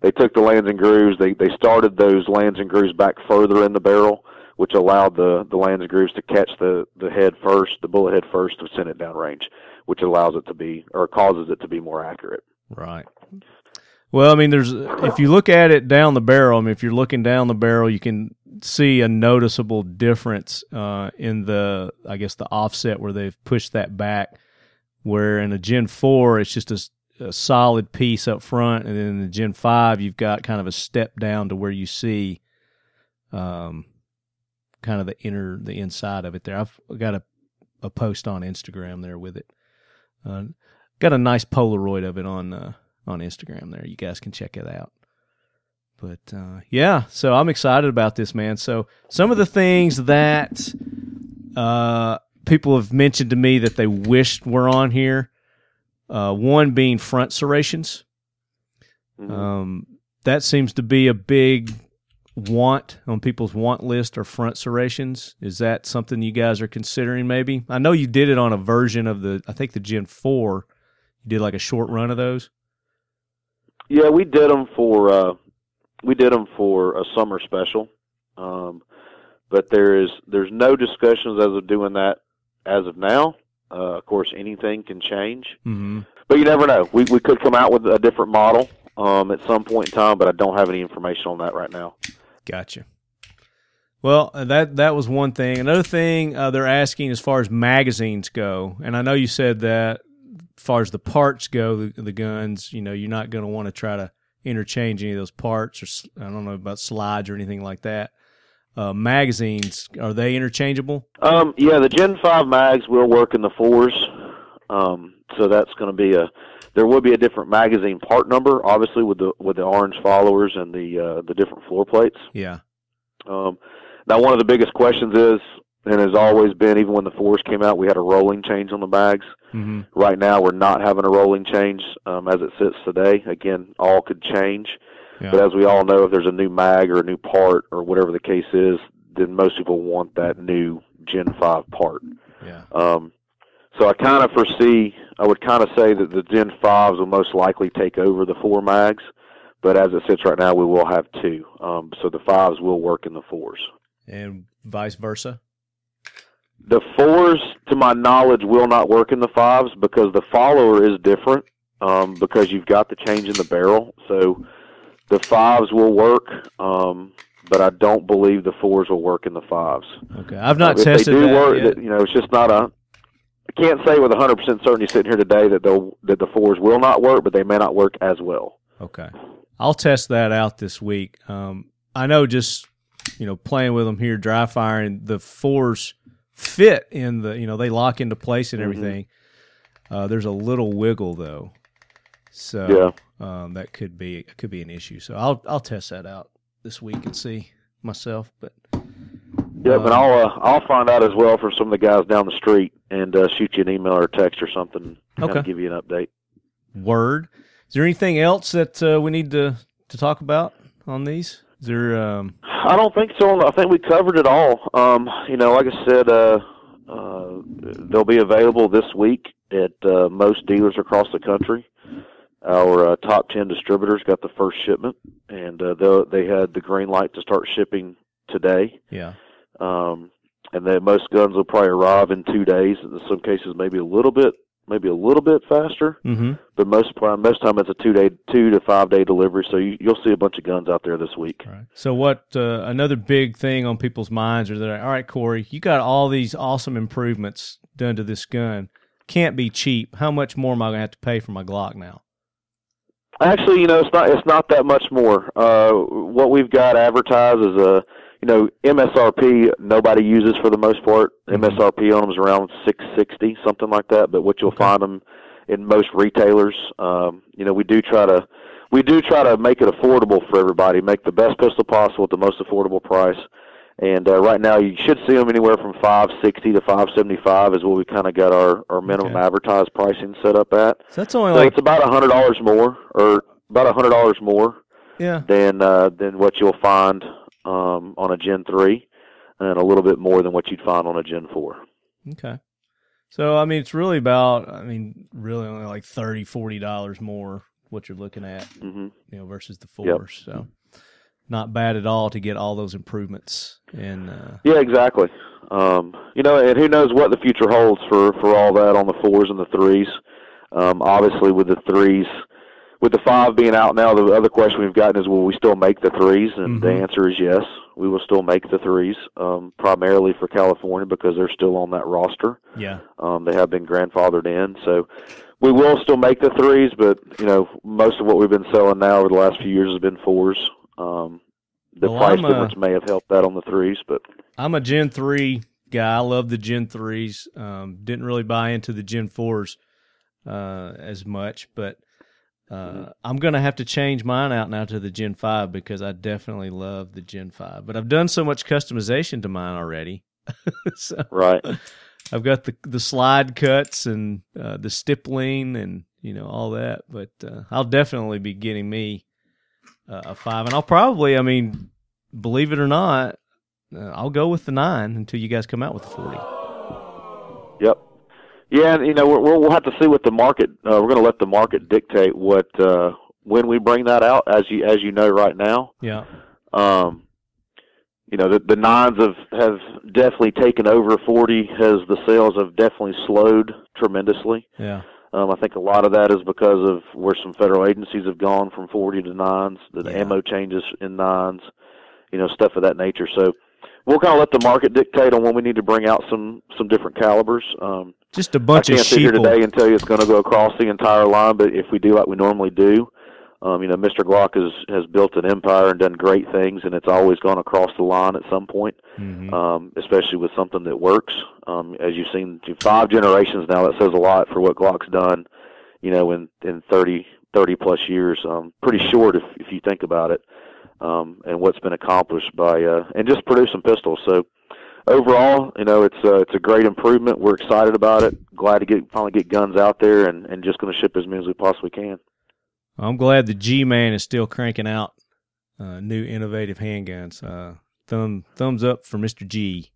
they took the lands and grooves, they they started those lands and grooves back further in the barrel, which allowed the the lands and grooves to catch the the head first, the bullet head first, to send it down range, which allows it to be or causes it to be more accurate. Right. Well, I mean, there's if you look at it down the barrel. I mean, if you're looking down the barrel, you can see a noticeable difference uh, in the, I guess, the offset where they've pushed that back. Where in a Gen Four, it's just a solid piece up front, and then in the Gen Five, you've got kind of a step down to where you see, um, kind of the inner, the inside of it. There, I've got a a post on Instagram there with it. Uh, got a nice Polaroid of it on uh, on Instagram there. You guys can check it out. But uh, yeah, so I'm excited about this, man. So some of the things that uh, people have mentioned to me that they wished were on here, uh, one being front serrations. Mhm. Um, that seems to be a big want on people's want list or front serrations. Is that something you guys are considering? Maybe I know you did it on a version of the. I think the Gen Four. You did like a short run of those. Yeah, we did them for uh, we did them for a summer special, um, but there is there's no discussions as of doing that as of now. Uh, of course, anything can change, Mm-hmm. but you never know. We we could come out with a different model um, at some point in time, but I don't have any information on that right now. Gotcha. Well, uh, that that was one thing. Another thing uh, they're asking as far as magazines go, and I know you said that as far as the parts go, the, the guns, you know, you're not going to want to try to interchange any of those parts, or I don't know about slides or anything like that. Uh, magazines are they interchangeable? Um, yeah, the Gen Five mags will work in the fours, um, so that's going to be a. There will be a different magazine part number, obviously with the with the orange followers and the uh, the different floor plates. Yeah. Um, now, one of the biggest questions is, and has always been, even when the fours came out, we had a rolling change on the bags. Mm-hmm. Right now, we're not having a rolling change um, as it sits today. Again, all could change. Yeah. But as we all know, if there's a new mag or a new part or whatever the case is, then most people want that new Gen 5 part. Yeah. Um, so I kind of foresee, I would kind of say that the Gen 5s will most likely take over the four mags. But as it sits right now, we will have two. Um, so the fives will work in the fours. And vice versa. The fours, to my knowledge, will not work in the fives because the follower is different. Um, because you've got the change in the barrel, so the fives will work. Um, but I don't believe the fours will work in the fives. Okay. I've not Um, tested that work, yet. you know, it's just not a. I can't say with 100% certainty sitting here today that they'll that the fours will not work, but they may not work as well. Okay. I'll test that out this week. Um, I know just, you know, playing with them here, dry firing, the fours fit in the, you know, they lock into place and Mhm. everything. Uh, there's a little wiggle though. So um, that could be could be an issue. So I'll I'll test that out this week and see myself. But Yeah, um, but I'll uh, I'll find out as well from some of the guys down the street and uh, shoot you an email or text or something. Kind Okay. of give you an update. word. Is there anything else that uh, we need to to talk about on these? Is there um, I don't think so. I think we covered it all. Um, you know, like I said, uh, uh, they'll be available this week at uh, most dealers across the country. Our uh, top ten distributors got the first shipment, and uh, they they had the green light to start shipping today. yeah. Um, and then most guns will probably arrive in two days. In some cases, maybe a little bit, maybe a little bit faster. Mm-hmm. But most most time it's a two day, two to five day delivery. So you, you'll see a bunch of guns out there this week. Right. So what? Uh, another big thing on people's minds are that all right, Cory, you got all these awesome improvements done to this gun. Can't be cheap. How much more am I going to have to pay for my Glock now? Actually, you know, it's not it's not that much more. Uh, what we've got advertised is a you know MSRP. Nobody uses for the most part. MSRP on them is around six sixty, something like that. But what you'll Okay. find them in most retailers. Um, you know, we do try to we do try to make it affordable for everybody, make the best pistol possible at the most affordable price. And uh, right now, you should see them anywhere from five sixty to five seventy five is what we kind of got our our minimum Okay. advertised pricing set up at. So that's only So like it's about a hundred dollars more, or about a hundred dollars more yeah. than uh, than what you'll find um, on a Gen three, and a little bit more than what you'd find on a Gen four. Okay. So I mean, it's really about I mean, really only like thirty, forty dollars more what you're looking at, hmm you know, versus the Yep. fours. So not bad at all to get all those improvements. And uh, Yeah, exactly. Um, you know, and who knows what the future holds for for all that on the fours and the threes. Um, obviously, with the threes, with the five being out now, the other question we've gotten is, will we still make the threes? And the Mhm. answer is yes. We will still make the threes, um, primarily for California because they're still on that roster. yeah, Um, they have been grandfathered in, so we will still make the threes. But you know, most of what we've been selling now over the last few years has been fours. Um, the Well, price uh, difference may have helped that on the threes, but I'm a Gen three guy. I love the Gen threes. Um, didn't really buy into the Gen fours uh, as much, but uh, Mm-hmm. I'm gonna have to change mine out now to the Gen five because I definitely love the Gen five. But I've done so much customization to mine already, [LAUGHS] so right. [LAUGHS] I've got the the slide cuts and uh, the stippling and you know all that. But uh, I'll definitely be getting me uh, a five, and I'll probably, I mean, believe it or not, uh, I'll go with the nine until you guys come out with the forty. Yep. Yeah, and you know we're, we'll we'll have to see what the market. Uh, we're going to let the market dictate what uh, when we bring that out. As you as you know right now, Yeah, um, you know the the nines have have definitely taken over. Forty has the sales have definitely slowed tremendously. yeah, Um, I think a lot of that is because of where some federal agencies have gone from 40 to nines, the Yeah. ammo changes in nines, you know, stuff of that nature. So we'll kind of let the market dictate on when we need to bring out some some different calibers. Um, just a bunch I can't sit here today and tell you it's going to go across the entire line, but if we do like we normally do, um, you know, Mr. Glock has has built an empire and done great things, and it's always gone across the line at some point Mhm. um, especially with something that works. Um, as you've seen, through five generations now, that says a lot for what Glock's done. You know, in in 30, 30 plus years, um, pretty short if if you think about it, um, and what's been accomplished by uh, and just producing pistols. So overall, you know, it's uh, it's a great improvement. We're excited about it. Glad to get finally get guns out there, and and just going to ship as many as we possibly can. I'm glad the G Man is still cranking out uh, new innovative handguns. Uh, thumb thumbs up for Mister G.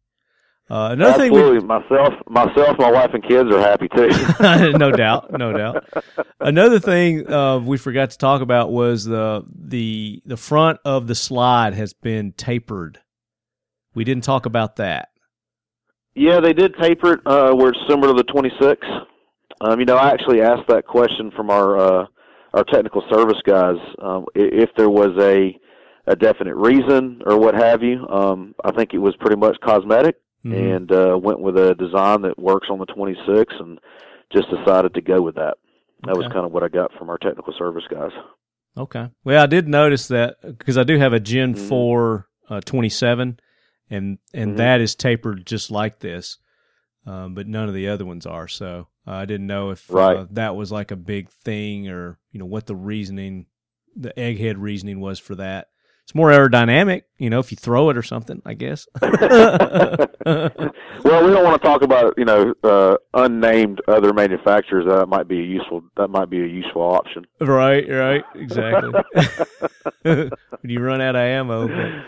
Uh, another thing we myself, myself, my wife, and kids are happy too. [LAUGHS] [LAUGHS] no doubt, no doubt. Another thing uh, we forgot to talk about was the the the front of the slide has been tapered. We didn't talk about that. Yeah, they did taper it uh, where it's similar to the 26. Um, you know, I actually asked that question from our uh, our technical service guys um, if there was a a definite reason or what have you. Um, I think it was pretty much cosmetic, Mhm. and uh, went with a design that works on the 26, and just decided to go with that. That was kind of what I got from our technical service guys. Okay. Well, I did notice that because I do have a Gen Mhm. 4 uh, 27, and and Mhm. that is tapered just like this, um, but none of the other ones are. So uh, I didn't know if uh, that was like a big thing or you know what the reasoning, the egghead reasoning was for that. It's more aerodynamic, you know, if you throw it or something. I guess. [LAUGHS] well, we don't want to talk about you know uh, unnamed other manufacturers. That might be a useful that might be a useful option. right. Right. Exactly. [LAUGHS] when you run out of ammo. But,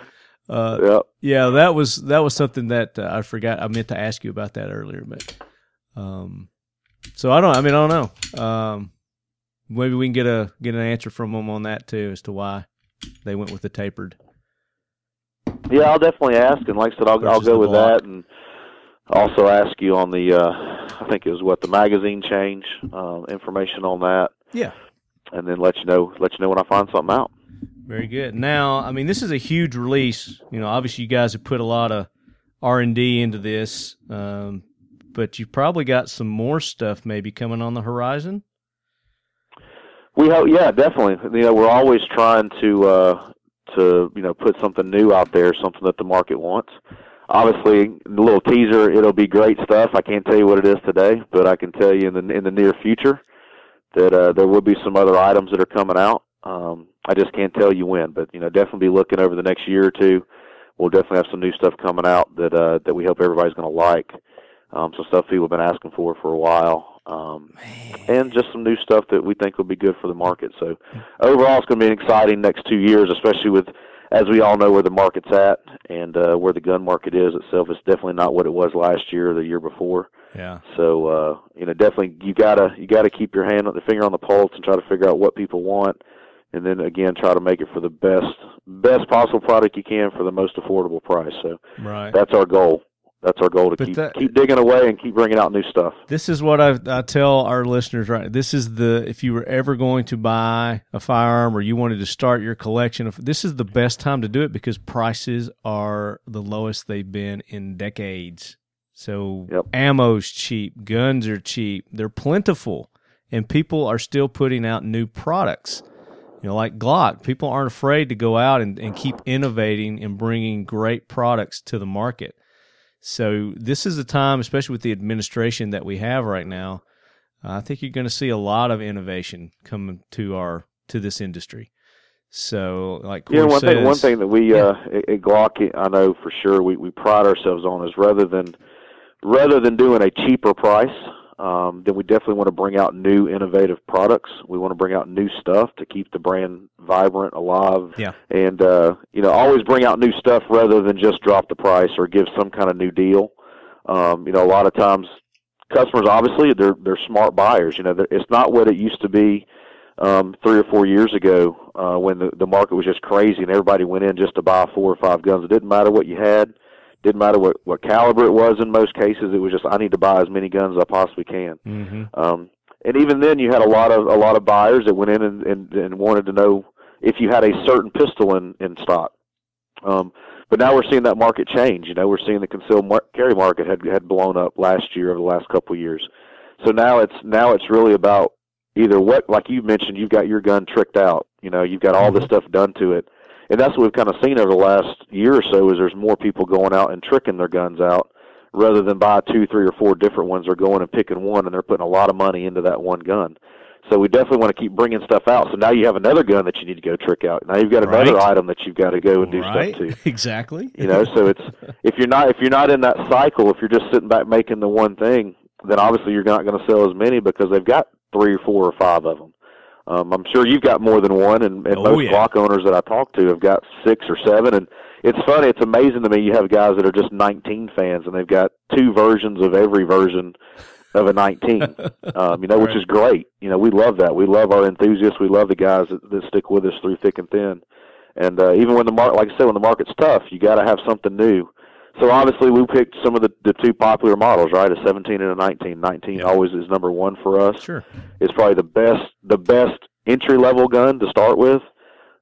uh, Yep. Yeah, that was that was something that uh, I forgot. I meant to ask you about that earlier, but um, so I don't. I mean, I don't know. Um, maybe we can get a get an answer from them on that too, as to why they went with the tapered. Yeah, I'll definitely ask, and like I said, I'll I'll go with block. that, and also ask you on the uh, I think it was what the magazine change um, information on that, Yeah, and then let you know let you know when I find something out. Very good. Now, I mean, this is a huge release. You know, obviously, you guys have put a lot of R and D into this, um, but you probably got some more stuff maybe coming on the horizon. We hope, yeah, definitely. You know, we're always trying to uh, to you know put something new out there, something that the market wants. Obviously, a little teaser. It'll be great stuff. I can't tell you what it is today, but I can tell you in the in the near future that uh, there will be some other items that are coming out. Um, I just can't tell you when, but you know, definitely be looking over the next year or two. We'll definitely have some new stuff coming out that uh, that we hope everybody's going to like. Um, some stuff people have been asking for for a while, um, and just some new stuff that we think will be good for the market. So overall, it's going to be an exciting next two years, especially with as we all know where the market's at and uh, where the gun market is itself. It's definitely not what it was last year or the year before. Yeah. So uh, you know, definitely you gotta you gotta keep your hand on the finger on the pulse and try to figure out what people want, and then again try to make it for the best best possible product you can for the most affordable price. So Right. that's our goal. That's our goal to But keep that- keep digging away and keep bringing out new stuff. This is what I, I tell our listeners. Right, this is the if you were ever going to buy a firearm or you wanted to start your collection of, this is the best time to do it because prices are the lowest they've been in decades. So Yep. ammo's cheap, guns are cheap, they're plentiful, and people are still putting out new products. You know, like Glock, people aren't afraid to go out and, and keep innovating and bringing great products to the market. So this is a time, especially with the administration that we have right now. I think you're going to see a lot of innovation coming to our to this industry. So, like Yeah, one thing one thing that we Yeah. uh, at at Glock, I know for sure we, we pride ourselves on is rather than rather than doing a cheaper price, um, then we definitely want to bring out new innovative products. We want to bring out new stuff to keep the brand vibrant, alive, Yeah. and uh, you know always bring out new stuff rather than just drop the price or give some kind of new deal. Um, you know, a lot of times customers obviously they're they're smart buyers. You know, it's not what it used to be um, three or four years ago uh, when the, the market was just crazy and everybody went in just to buy four or five guns. It didn't matter what you had, didn't matter what what caliber it was. In most cases, it was just I need to buy as many guns as I possibly can. Mhm. Um, and even then, you had a lot of a lot of buyers that went in and, and, and wanted to know if you had a certain pistol in in stock. Um, but now we're seeing that market change. You know, we're seeing the concealed mar- carry market had had blown up last year over the last couple of years. So now it's now it's really about either what, like you mentioned, you've got your gun tricked out. You know, you've got all this stuff done to it, and that's what we've kind of seen over the last year or so. Is there's more people going out and tricking their guns out rather than buy two, three, or four different ones. They're going and picking one, and they're putting a lot of money into that one gun. So we definitely want to keep bringing stuff out. So now you have another gun that you need to go trick out. Now you've got another Right. item that you've got to go and do right? stuff to. [LAUGHS] exactly. You know, so it's [LAUGHS] if you're not if you're not in that cycle, if you're just sitting back making the one thing, then obviously you're not going to sell as many because they've got three or four or five of them. Um, I'm sure you've got more than one, and, and Oh, most yeah. Glock owners that I talk to have got six or seven. And it's funny, it's amazing to me. You have guys that are just 19 fans, and they've got two versions of every version of a 19. [LAUGHS] um, you know, which Right. is great. You know, we love that. We love our enthusiasts. We love the guys that, that stick with us through thick and thin. And uh, even when the market, like I said, when the market's tough, you got to have something new. So obviously, we picked some of the, the two popular models, right? A 17 and a 19. 19 Yeah. always is number one for us. Sure. It's probably the best the best entry level gun to start with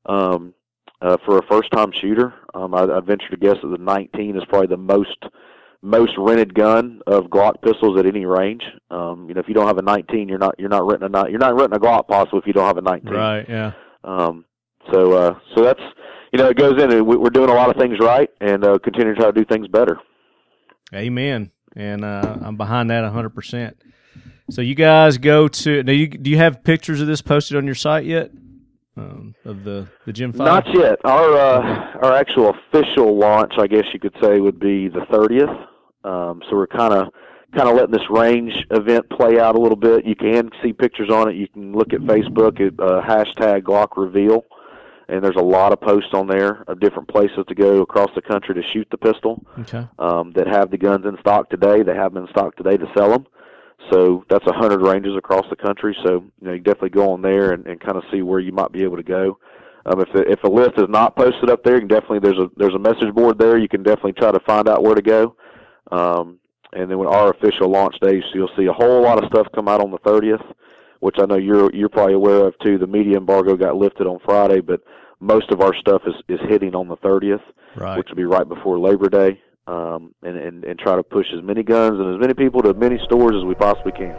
um, uh, for a first time shooter. Um, I, I venture to guess that the 19 is probably the most most rented gun of Glock pistols at any range. Um, you know, if you don't have a 19, you're not you're not renting a you're not renting a Glock possible if you don't have a 19. Right. Yeah. Um, so uh, so that's you know it goes in and we- we're doing a lot of things right and uh, continue to try to do things better. Amen. And uh, I'm behind that 100%. So you guys go to do you do you have pictures of this posted on your site yet? Um, of the the Gen 5? Not yet. Our uh, our actual official launch, I guess you could say, would be the 30th. Um, so we're kind of kind of letting this range event play out a little bit. You can see pictures on it. You can look at Facebook at uh, hashtag Glock Reveal, and there's a lot of posts on there of different places to go across the country to shoot the pistol Okay. um, that have the guns in stock today. They have them in stock today to sell them. So that's a hundred ranges across the country. So you know you definitely go on there and, and kind of see where you might be able to go. Um, if the, if a list is not posted up there, you can definitely there's a there's a message board there. You can definitely try to find out where to go. Um, and then when our official launch day, so you'll see a whole lot of stuff come out on the 30th, which I know you're you're probably aware of too. The media embargo got lifted on Friday, but most of our stuff is is hitting on the 30th Right. which will be right before Labor Day, um, and, and and try to push as many guns and as many people to as many stores as we possibly can.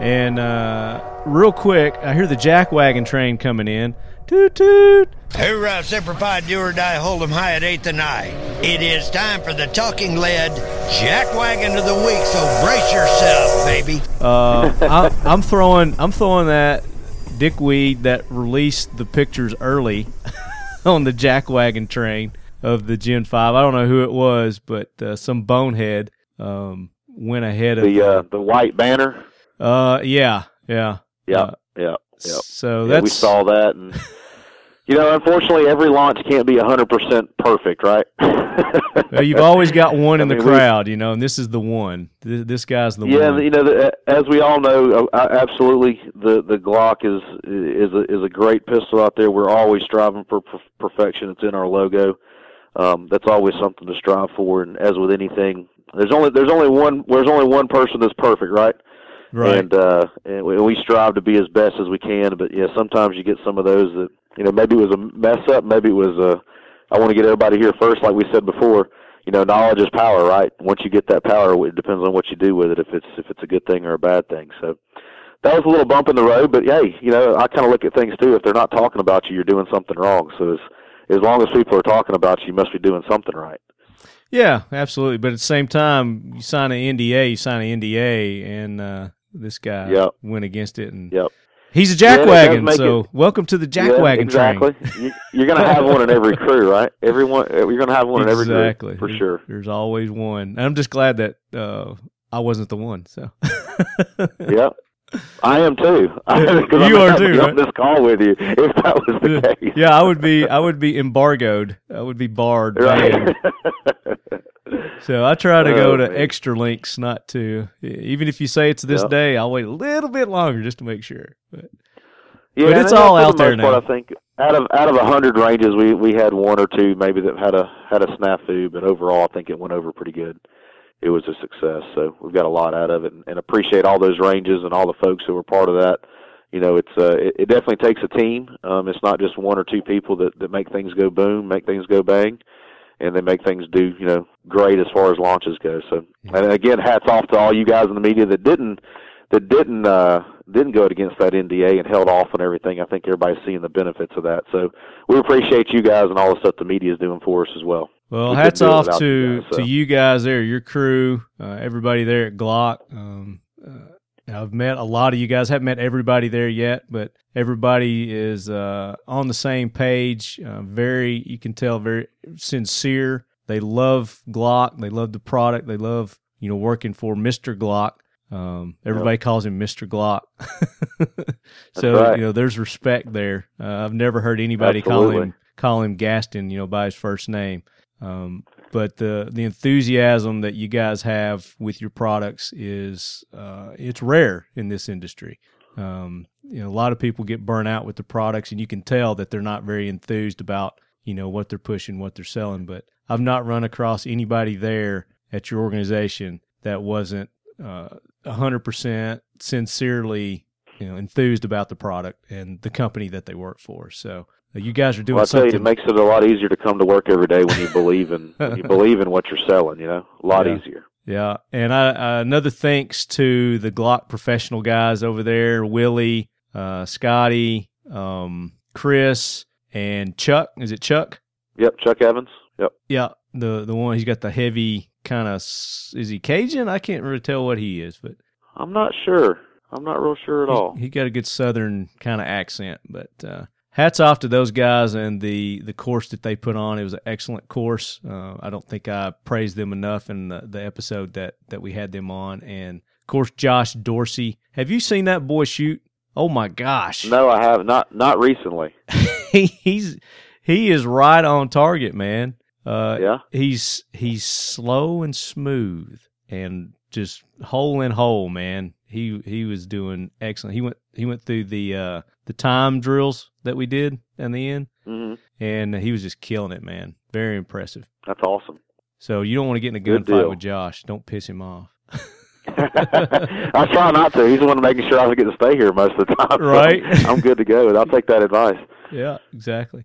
And uh, real quick, I hear the jack wagon train coming in. Toot toot. Hoorah, Semper Fi, do or die, hold 'em high at eighth and I. It is time for the talking lead jackwagon of the week, so brace yourself, baby. Uh, I, I'm throwing I'm throwing that Dick Weed that released the pictures early [LAUGHS] on the jackwagon train of the Gen Five. I don't know who it was, but uh, some bonehead um, went ahead of The uh, the white banner. uh, yeah, yeah, Yeah, Uh, yeah, yeah. So Yeah, that's we saw that, and [LAUGHS] you know, unfortunately, every launch can't be hundred percent perfect, right? [LAUGHS] Well, you've always got one I in the mean, we- crowd, you know, and this is the one. Th- This guy's the yeah, one. Yeah, you know, the, as we all know, uh, absolutely, the the Glock is is a, is a great pistol out there. We're always striving for per- perfection. It's in our logo. Um, that's always something to strive for. And as with anything, there's only there's only one there's only one person that's perfect, right? Right. And uh, and we, we strive to be as best as we can. But yeah, sometimes you get some of those that you know maybe it was a mess up, maybe it was a. I want to get everybody here first, like we said before. You know, knowledge is power, right? Once you get that power, it depends on what you do with it. If it's if it's a good thing or a bad thing. So that was a little bump in the road, but hey, you know, I kind of look at things too. If they're not talking about you, you're doing something wrong. So as as long as people are talking about you, you must be doing something right. Yeah, absolutely. But at the same time, you sign an NDA, you sign an NDA, and uh, this guy Yep. went against it. And Yep. he's a Yeah, jackwagon, make so it- welcome to the Yeah, jackwagon exactly. train. You, you're going to have one in every crew, right? Everyone, you're going to have one in every exactly, crew for sure. There's always one. And I'm just glad that uh, I wasn't the one. So [LAUGHS] Yep. I am too. [LAUGHS] You are too, right? on this call with you. [LAUGHS] If that was the case, yeah, I would be. I would be embargoed. I would be barred. right. So I try to go Oh, to man. extra links, not to. Even if you say it's this day, I'll wait a little bit longer just to make sure. But yeah, But it's all for the out there most part, now. I think out of out of a hundred ranges, we we had one or two maybe that had a had a snafu, but overall, I think it went over pretty good. It was a success, so we've got a lot out of it, and, and appreciate all those ranges and all the folks who were part of that. You know, it's uh, it, it definitely takes a team. Um, it's not just one or two people that that make things go boom, make things go bang. And they make things do you know great as far as launches go. So and again, hats off to all you guys in the media that didn't that didn't uh, didn't go against that NDA and held off on everything. I think everybody's seeing the benefits of that. So we appreciate you guys and all the stuff the media is doing for us as well. Well, We hats couldn't do it off to you guys, so. to you guys there, your crew, uh, everybody there at Glock. Um, uh, I've met a lot of you guys. haven't met everybody there yet, but everybody is uh, on the same page. Uh, very, you can tell, very sincere. They love Glock. They love the product. They love you know working for Mister Glock. Um, everybody calls him Mister Glock. [LAUGHS] so right. you know, there's respect there. Uh, I've never heard anybody call him call him Gaston, you know, by his first name. Um, but the the enthusiasm that you guys have with your products is uh, it's rare in this industry. Um, you know, a lot of people get burnt out with the products, and you can tell that they're not very enthused about you know what they're pushing, what they're selling. But I've not run across anybody there at your organization that wasn't uh, hundred percent sincerely you know enthused about the product and the company that they work for. So you guys are doing Well, I tell you, it makes it a lot easier to come to work every day when you believe in when you [LAUGHS] believe in what you're selling. You know, a lot Yeah. easier. Yeah, and I, uh, another thanks to the Glock professional guys over there, Willie, uh, Scotty, um, Chris, and Chuck. Is it Chuck? Yep, Chuck Evans. Yep. Yeah, the the one he's got the heavy kind of. Is he Cajun? I can't really tell what he is, but I'm not sure. I'm not real sure at all. he got a good Southern kind of accent. But uh, hats off to those guys and the the course that they put on. It was an excellent course. Uh, I don't think I praised them enough in the, the episode that that we had them on. And of course, Josh Dorsey. Have you seen that boy shoot? Oh my gosh! No, I have not. Not recently. he, [LAUGHS] he's he is right on target, man. Uh, Yeah. he's he's slow and smooth and just hole in hole, man. He he was doing excellent. He went he went through the uh the time drills that we did in the end, hmm and he was just killing it, man. Very impressive. That's awesome. So you don't want to get in a gunfight with Josh. Don't piss him off. [LAUGHS] I try not to. He's the one making sure I get to stay here most of the time. so [LAUGHS] Right. I'm good to go. I'll take that advice. Yeah, exactly.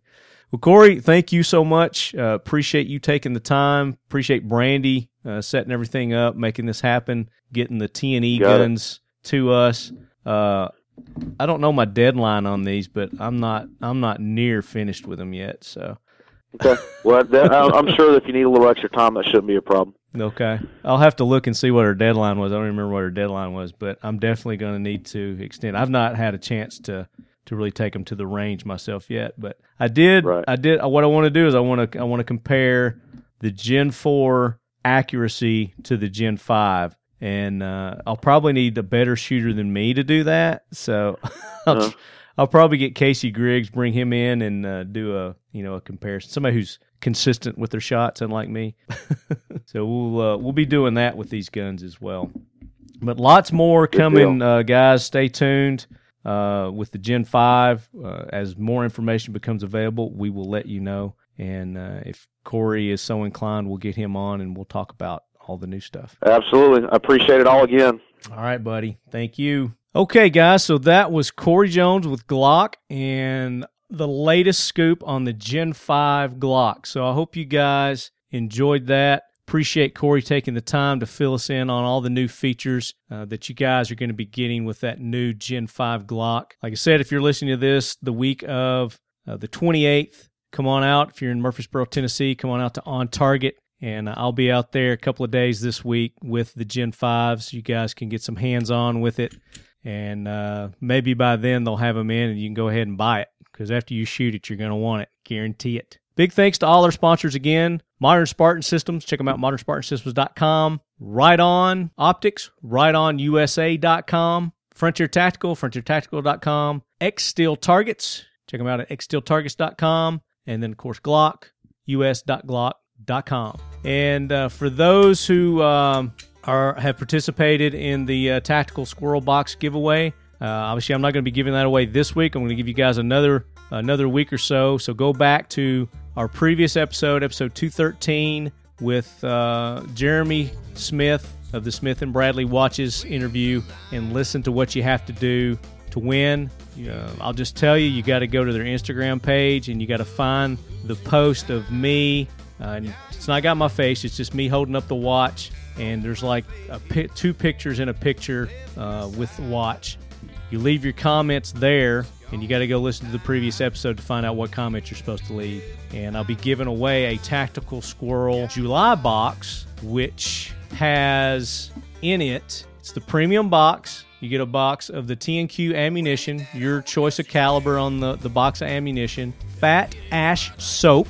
Well, Cory, thank you so much. Uh, appreciate you taking the time. Appreciate Brandy uh, setting everything up, making this happen, getting the T and E Got it. guns to us. Uh, I don't know my deadline on these, but I'm not I'm not near finished with them yet. So Okay. Well, that, [LAUGHS] I'm sure that if you need a little extra time, that shouldn't be a problem. okay, I'll have to look and see what her deadline was. I don't remember what her deadline was, but I'm definitely going to need to extend. I've not had a chance to to really take them to the range myself yet. But I did. Right. I did. What I want to do is I want to I want to compare the Gen Four accuracy to the Gen Five, and uh, I'll probably need a better shooter than me to do that. So [LAUGHS] I'll, Uh-huh. I'll probably get Casey Griggs, bring him in, and uh, do a you know a comparison. Somebody who's consistent with their shots, unlike me. [LAUGHS] so we'll uh, we'll be doing that with these guns as well. But lots more coming, uh, guys. Stay tuned uh, with the Gen Five. Uh, as more information becomes available, we will let you know. And uh, if Cory is so inclined, we'll get him on and we'll talk about all the new stuff. Absolutely. I appreciate it all again. All right, buddy. Thank you. Okay, guys. So that was Cory Jones with Glock and the latest scoop on the Gen 5 Glock. So I hope you guys enjoyed that. Appreciate Cory taking the time to fill us in on all the new features uh, that you guys are going to be getting with that new Gen 5 Glock. Like I said, if you're listening to this the week of uh, the 28th, come on out. If you're in Murfreesboro, Tennessee, come on out to On Target. And I'll be out there a couple of days this week with the Gen 5s. You guys can get some hands on with it. And uh, maybe by then they'll have them in and you can go ahead and buy it because after you shoot it, you're going to want it. Guarantee it. Big thanks to all our sponsors again Modern Spartan Systems. Check them out, modernspartansystems.com. Riton Optics, ritonusa.com. Frontier Tactical, frontiertactical.com. X Steel Targets. Check them out at xsteeltargets.com. And then, of course, Glock, us.glock.com. And uh, for those who um, are have participated in the uh, Tactical Squirrel Box giveaway, uh, obviously, I'm not going to be giving that away this week. I'm going to give you guys another another week or so. So go back to our previous episode, episode 213, with uh, Jeremy Smith of the Smith and Bradley Watches interview, and listen to what you have to do to win. Uh, I'll just tell you, you got to go to their Instagram page and you got to find the post of me. Uh, and it's not got my face; it's just me holding up the watch. And there's like a pi- two pictures in a picture uh, with the watch. You leave your comments there, and you got to go listen to the previous episode to find out what comments you're supposed to leave. And I'll be giving away a Tactical Squirrel July box, which has in it, it's the premium box. You get a box of the TNQ ammunition, your choice of caliber on the, the box of ammunition, fat ash soap,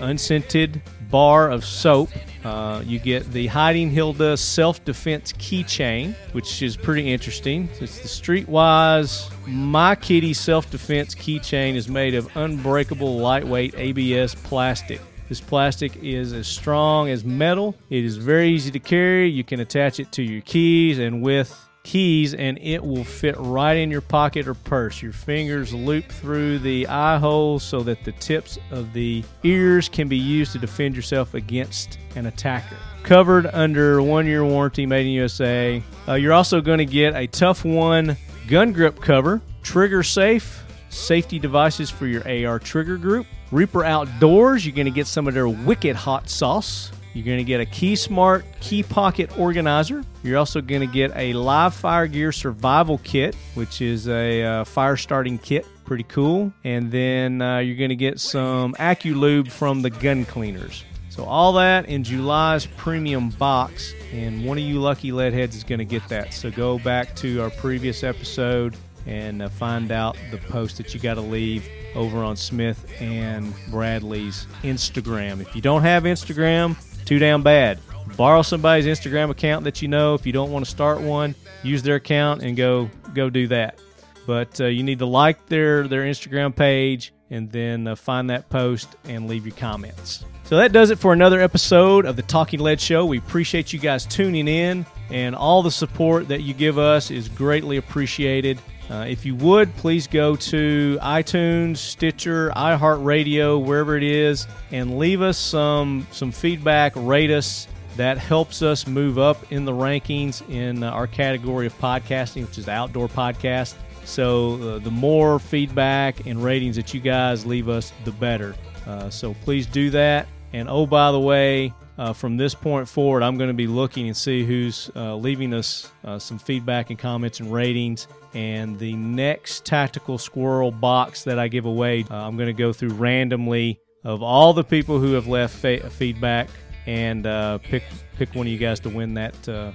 unscented bar of soap. Uh, you get the Hiding Hilda self defense keychain, which is pretty interesting. It's the Streetwise My Kitty self defense keychain is made of unbreakable lightweight ABS plastic. This plastic is as strong as metal. It is very easy to carry. You can attach it to your keys and with keys and it will fit right in your pocket or purse. Your fingers loop through the eye holes so that the tips of the ears can be used to defend yourself against an attacker. Covered under one year warranty, made in USA. Uh, you're also going to get a Tough One gun grip cover, trigger safe, safety devices for your AR trigger group. Reaper Outdoors, you're going to get some of their wicked hot sauce. You're going to get a Key Smart Key Pocket Organizer. You're also going to get a Live Fire Gear Survival Kit, which is a uh, fire starting kit. Pretty cool. And then uh, you're going to get some AccuLube from the Gun Cleaners. So all that in July's premium box, and one of you lucky lead heads is going to get that. So go back to our previous episode and uh, find out the post that you got to leave over on Smith and Bradley's Instagram. If you don't have Instagram, too damn bad. Borrow somebody's Instagram account that you know. If you don't want to start one, use their account and go go do that. But uh, you need to like their their Instagram page and then uh, find that post and leave your comments. So that does it for another episode of the Talking Lead Show. We appreciate you guys tuning in, and all the support that you give us is greatly appreciated. Uh, if you would, please go to iTunes, Stitcher, iHeartRadio, wherever it is, and leave us some some feedback. Rate us. That helps us move up in the rankings in uh, our category of podcasting, which is outdoor podcast. So uh, the more feedback and ratings that you guys leave us, the better. Uh, so please do that. And oh, by the way, uh, from this point forward, I'm going to be looking and see who's uh, leaving us uh, some feedback and comments and ratings. And the next tactical squirrel box that I give away, uh, I'm going to go through randomly of all the people who have left fa- feedback and uh, pick pick one of you guys to win that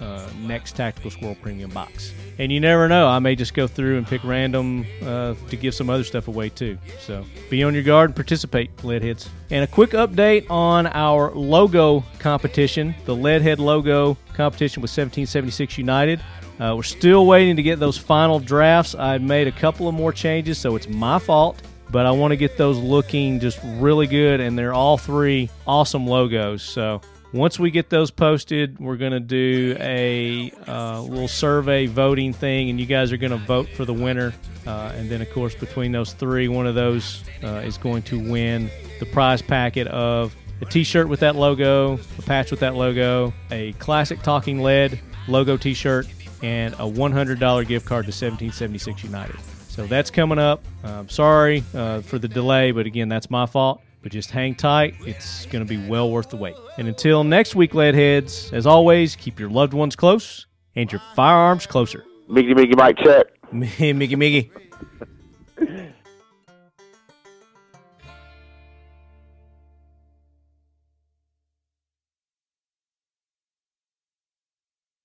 uh, next Tactical Squirrel Premium box. And you never know, I may just go through and pick random uh, to give some other stuff away too. So be on your guard and participate, Leadheads. And a quick update on our logo competition. The Leadhead logo competition with 1776 United. Uh, we're still waiting to get those final drafts. I made a couple of more changes, so it's my fault but I want to get those looking just really good, and they're all three awesome logos. So once we get those posted, we're going to do a uh, little survey voting thing, and you guys are going to vote for the winner. Uh, and then, of course, between those three, one of those uh, is going to win the prize packet of a T-shirt with that logo, a patch with that logo, a classic Talking Lead logo T-shirt, and a $100 gift card to 1776 United. So that's coming up. I'm sorry uh, for the delay, but again, that's my fault. But just hang tight. It's going to be well worth the wait. And until next week, Leadheads, as always, keep your loved ones close and your firearms closer. Mickey, Mickey, Mike, check. [LAUGHS] Mickey, Mickey.